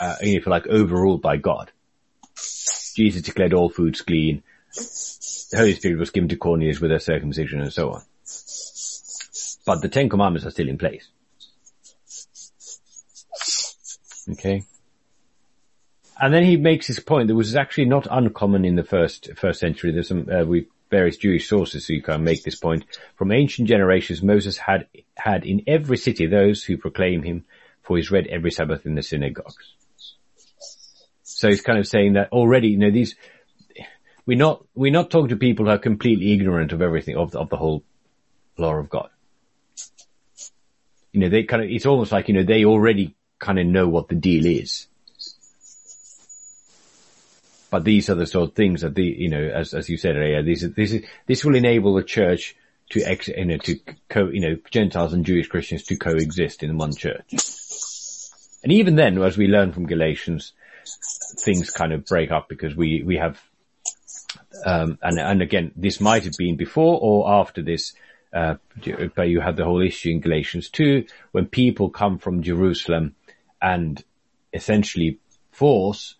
[SPEAKER 1] uh, you know, you like, overruled by God. Jesus declared all foods clean. The Holy Spirit was given to Cornelius with their circumcision and so on. But the Ten Commandments are still in place. Okay. And then he makes his point that was actually not uncommon in the first, first century. There's some, uh, we, various Jewish sources who can make this point. From ancient generations, Moses had, had in every city those who proclaim him, for he's read every Sabbath in the synagogues. So he's kind of saying that already, you know, these, we're not, we're not talking to people who are completely ignorant of everything, of, of the whole law of God. You know, they kind of, it's almost like, you know, they already kind of know what the deal is. But these are the sort of things that the, you know, as, as you said earlier, these, this is, this will enable the church to ex, you know, to co, you know, Gentiles and Jewish Christians to coexist in one church. And even then, as we learn from Galatians, things kind of break up because we, we have um, and, and again, this might have been before or after this, uh, but you have the whole issue in Galatians 2 when people come from Jerusalem and essentially force,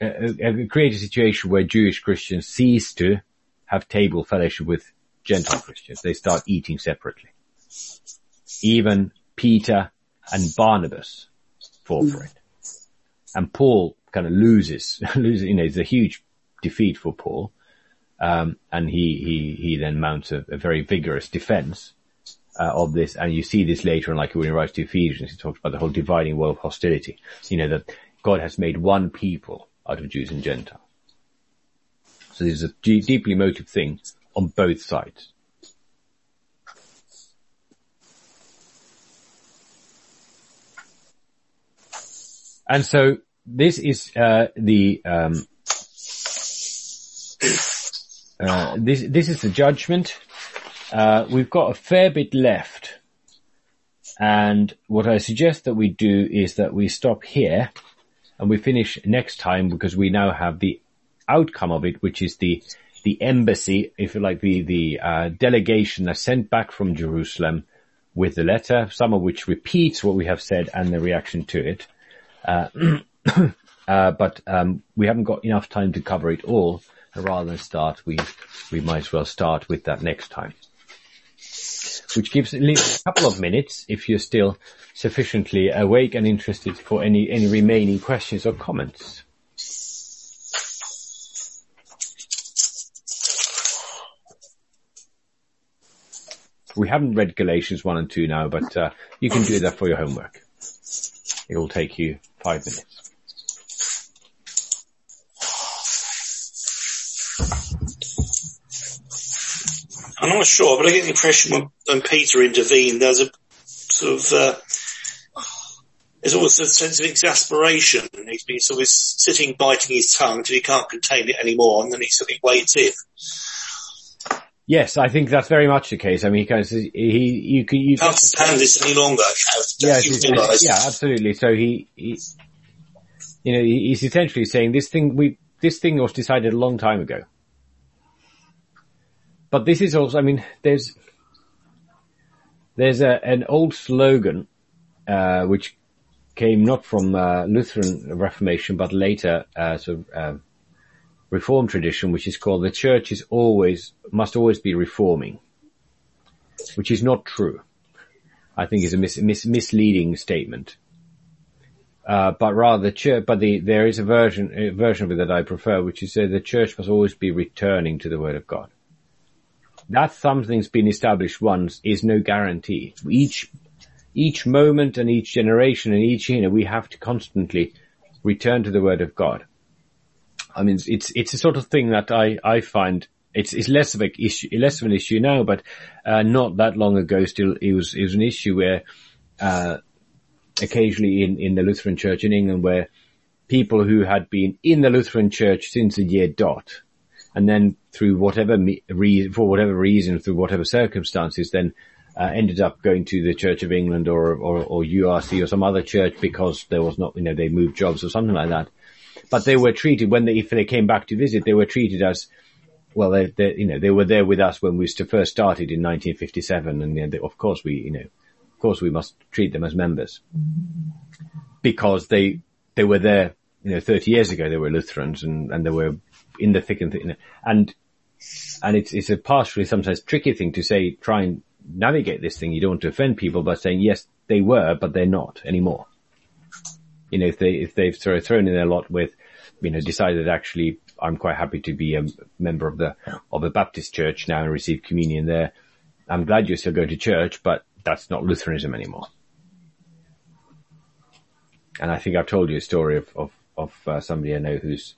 [SPEAKER 1] uh, create a situation where Jewish Christians cease to have table fellowship with Gentile Christians. They start eating separately. Even Peter and Barnabas fall for it. And Paul kind of loses, loses, you know, it's a huge defeat for Paul. Um, and he, he, he then mounts a, a very vigorous defense, uh, of this. And you see this later on, like when he writes to Ephesians, he talks about the whole dividing wall of hostility. You know, that God has made one people out of Jews and Gentiles. So this is a deeply emotive thing on both sides. And so this is uh, the um, uh, this this is the judgment. Uh, we've got a fair bit left, and what I suggest that we do is that we stop here, and we finish next time because we now have the outcome of it, which is the the embassy, if you like, the the uh, delegation that's sent back from Jerusalem with the letter, some of which repeats what we have said and the reaction to it. Uh, uh, but um, we haven't got enough time to cover it all rather than start, we, we might as well start with that next time. Which gives at least a couple of minutes if you're still sufficiently awake and interested for any, any remaining questions or comments. We haven't read Galatians 1 and 2 now, but uh, you can do that for your homework. It will take you five minutes.
[SPEAKER 3] I'm not sure, but I get the impression when, when Peter intervened, there's a sort of, uh, there's always a sense of exasperation. He's been sort of sitting biting his tongue until he can't contain it anymore and then he sort of waits in.
[SPEAKER 1] Yes, I think that's very much the case. I mean, because he, you can, you
[SPEAKER 3] can't stand this any longer.
[SPEAKER 1] Yeah, yeah, absolutely. So he, he, you know, he's essentially saying this thing, we, this thing was decided a long time ago. But this is also, I mean, there's, there's a, an old slogan, uh, which came not from, uh, Lutheran Reformation, but later, uh, sort of, uh, Reformed tradition, which is called the church is always, must always be reforming. which is not true. I think is a mis- mis- misleading statement. Uh, but rather the church, but the, there is a version, a version of it that I prefer, which is that the church must always be returning to the word of God. That something's been established once is no guarantee. Each, each moment and each generation and each, you know, we have to constantly return to the word of God. I mean, it's, it's a sort of thing that I, I find it's, it's less of a issue, less of an issue now, but, uh, not that long ago still it was, it was an issue where, uh, occasionally in, in the Lutheran church in England where people who had been in the Lutheran church since the year dot and then through whatever me- reason, for whatever reason, through whatever circumstances, then uh, ended up going to the Church of England or, or, or URC or some other church because there was not, you know, they moved jobs or something like that. But they were treated when they, if they came back to visit, they were treated as, well, they, they you know, they were there with us when we first started in 1957 and you know, they, of course we, you know, of course we must treat them as members because they, they were there, you know, 30 years ago they were Lutherans and, and they were in the thick and thin. And, and it's, it's a partially sometimes tricky thing to say, try and navigate this thing. You don't want to offend people by saying, yes, they were, but they're not anymore. You know, if they, if they've thrown in a lot with, you know, decided actually I'm quite happy to be a member of the, of a Baptist church now and receive communion there. I'm glad you're still going to church, but that's not Lutheranism anymore. And I think I've told you a story of, of, of uh, somebody I know who's,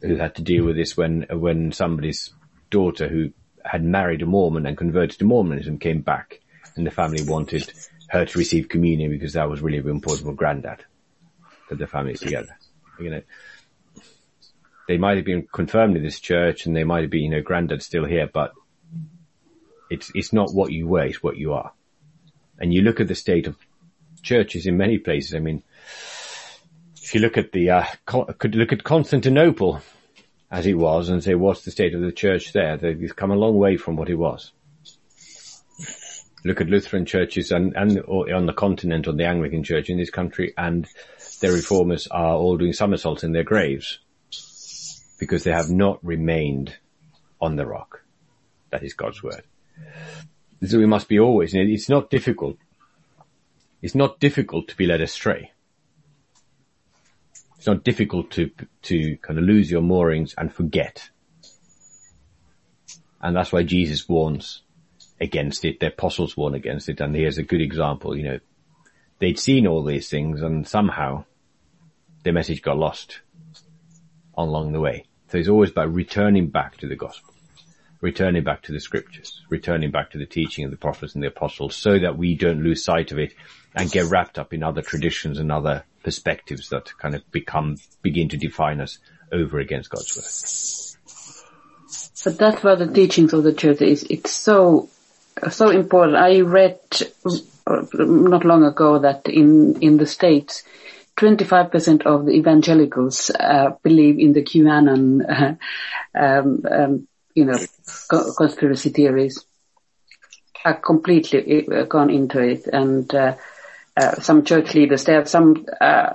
[SPEAKER 1] who had to deal with this when, when somebody's daughter who had married a Mormon and converted to Mormonism came back and the family wanted her to receive communion because that was really important for granddad. That the family's together. You know, they might have been confirmed in this church and they might have been, you know, granddad still here, but it's, it's not what you were, it's what you are. And you look at the state of churches in many places. I mean, if you look at the, uh, could look at Constantinople as it was and say, what's the state of the church there? They've come a long way from what it was. Look at Lutheran churches and, and on the continent, on the Anglican church in this country and their reformers are all doing somersaults in their graves because they have not remained on the rock. That is God's word. So we must be always, it's not difficult. It's not difficult to be led astray. It's not difficult to, to kind of lose your moorings and forget. And that's why Jesus warns against it. The apostles warn against it. And here's a good example, you know, they'd seen all these things and somehow their message got lost along the way. So it's always about returning back to the gospel, returning back to the scriptures, returning back to the teaching of the prophets and the apostles so that we don't lose sight of it and get wrapped up in other traditions and other perspectives that kind of become, begin to define us over against God's word.
[SPEAKER 2] But that's where the teachings of the church is, it's so, so important. I read not long ago that in, in the States, 25% of the evangelicals uh, believe in the QAnon, uh, um, um, you know, co- conspiracy theories. Are completely uh, gone into it, and uh, uh, some church leaders, they have some uh,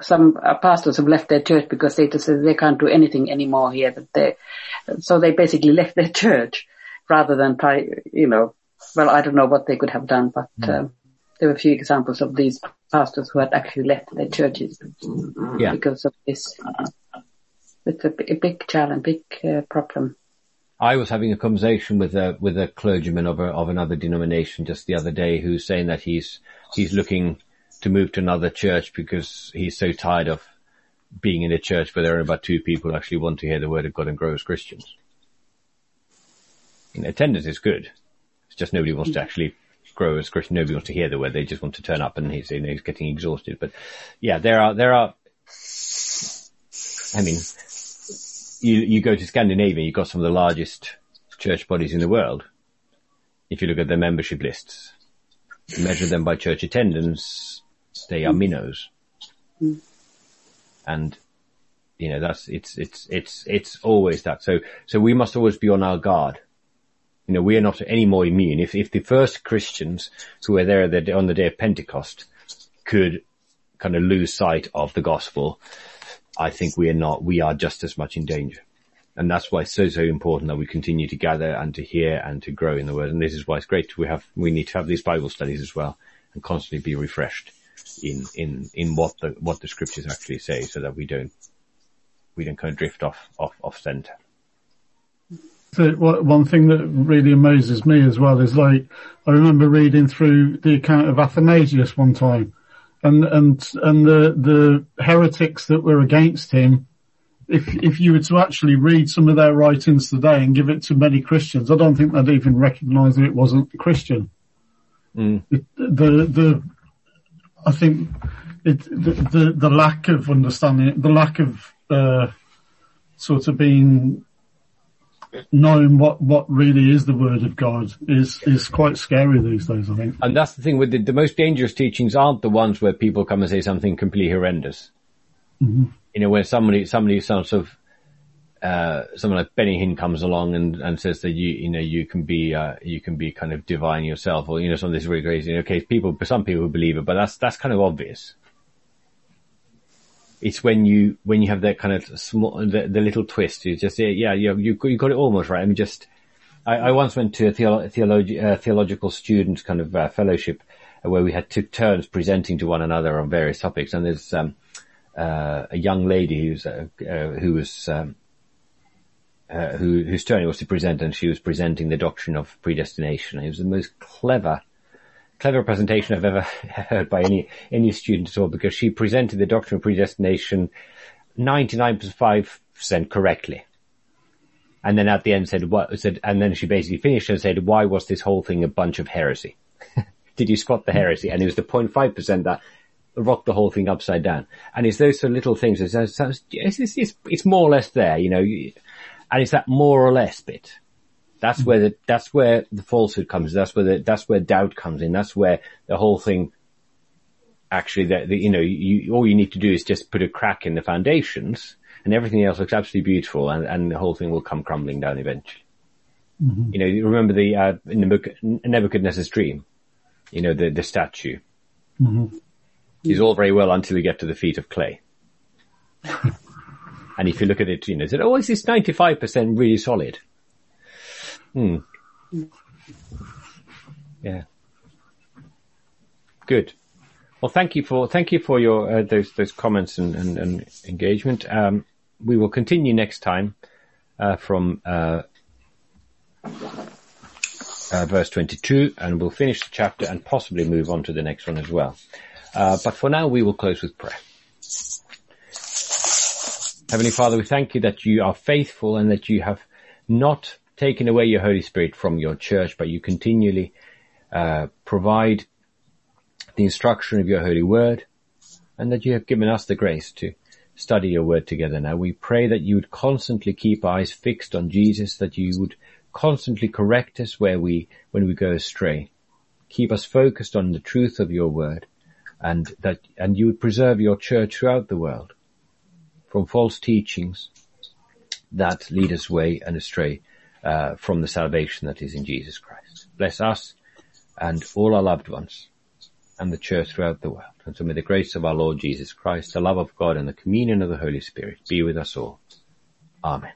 [SPEAKER 2] some pastors have left their church because they just said they can't do anything anymore here. That they, so they basically left their church rather than try, you know. Well, I don't know what they could have done, but. Mm there were a few examples of these pastors who had actually left their churches yeah. because of this. It's a, a big challenge, big uh, problem.
[SPEAKER 1] I was having a conversation with a with a clergyman of a, of another denomination just the other day who's saying that he's he's looking to move to another church because he's so tired of being in a church where there are about two people who actually want to hear the word of God and grow as Christians. And attendance is good. It's just nobody wants to mm-hmm. actually grow as Christian. Nobody wants to hear the word. They just want to turn up and he's, you know, he's getting exhausted. But yeah, there are, there are, I mean, you, you go to Scandinavia, you've got some of the largest church bodies in the world. If you look at their membership lists, measure them by church attendance, they are minnows. Mm. And, you know, that's, it's, it's, it's, it's always that. So, so we must always be on our guard you know, we are not any more immune. If, if the first Christians who were there on the day of Pentecost could kind of lose sight of the gospel, I think we are not, we are just as much in danger. And that's why it's so, so important that we continue to gather and to hear and to grow in the word. And this is why it's great we have, we need to have these Bible studies as well and constantly be refreshed in, in, in what the, what the scriptures actually say so that we don't, we don't kind of drift off, off, off center.
[SPEAKER 4] So one thing that really amazes me as well is like, I remember reading through the account of Athanasius one time and, and, and the, the heretics that were against him, if, if you were to actually read some of their writings today and give it to many Christians, I don't think they'd even recognize that it wasn't Christian.
[SPEAKER 1] Mm.
[SPEAKER 4] It, the, the, I think it, the, the, the lack of understanding, the lack of, uh, sort of being knowing what, what really is the word of God is, is quite scary these days, I think.
[SPEAKER 1] And that's the thing with the, the most dangerous teachings aren't the ones where people come and say something completely horrendous.
[SPEAKER 4] Mm-hmm.
[SPEAKER 1] You know, where somebody, somebody sort of, uh, someone like Benny Hinn comes along and, and says that you, you know, you can be, uh, you can be kind of divine yourself or, you know, something that's really crazy. Okay, people, some people believe it, but that's, that's kind of obvious. It's when you, when you have that kind of small, the, the little twist, you just yeah, you, you, you got it almost right. I mean, just, I, I once went to a theolo- uh, theological student kind of uh, fellowship where we had took turns presenting to one another on various topics. And there's, um, uh, a young lady who's, uh, uh, who was, um, uh, who, whose turn it was to present and she was presenting the doctrine of predestination. It was the most clever, clever presentation I've ever heard by any, any student at all because she presented the doctrine of predestination 99.5% correctly. And then at the end said what said, and then she basically finished and said, why was this whole thing a bunch of heresy? Did you spot the heresy? And it was the 0.5% that rocked the whole thing upside down. And it's those sort of little things. It's, it's, it's, it's, more or less there, you know, and it's that more or less bit. That's where the, that's where the falsehood comes. That's where the, that's where doubt comes in. That's where the whole thing actually that, you know, you, all you need to do is just put a crack in the foundations and everything else looks absolutely beautiful and, and the whole thing will come crumbling down eventually.
[SPEAKER 4] Mm-hmm.
[SPEAKER 1] You know, you remember the, uh, in the book, Nebuchadnezzar's dream, you know, the, the statue
[SPEAKER 4] Mm-hmm.
[SPEAKER 1] is all very well until you get to the feet of clay. and if you look at it, you know, said, oh, is this 95% really solid? Hmm. Yeah. Good. Well, thank you for, thank you for your, uh, those, those comments and, and, and engagement. Um, we will continue next time, uh, from, uh, uh, verse 22 and we'll finish the chapter and possibly move on to the next one as well. Uh, but for now we will close with prayer. Heavenly Father, we thank you that you are faithful and that you have not taken away your Holy Spirit from your church, but you continually uh, provide the instruction of your holy word and that you have given us the grace to study your word together now. We pray that you would constantly keep eyes fixed on Jesus, that you would constantly correct us where we, when we go astray. Keep us focused on the truth of your word and that, and you would preserve your church throughout the world from false teachings that lead us away and astray uh, from the salvation that is in Jesus Christ. Bless us and all our loved ones and the church throughout the world. And so may the grace of our Lord Jesus Christ, the love of God and the communion of the Holy Spirit be with us all. Amen.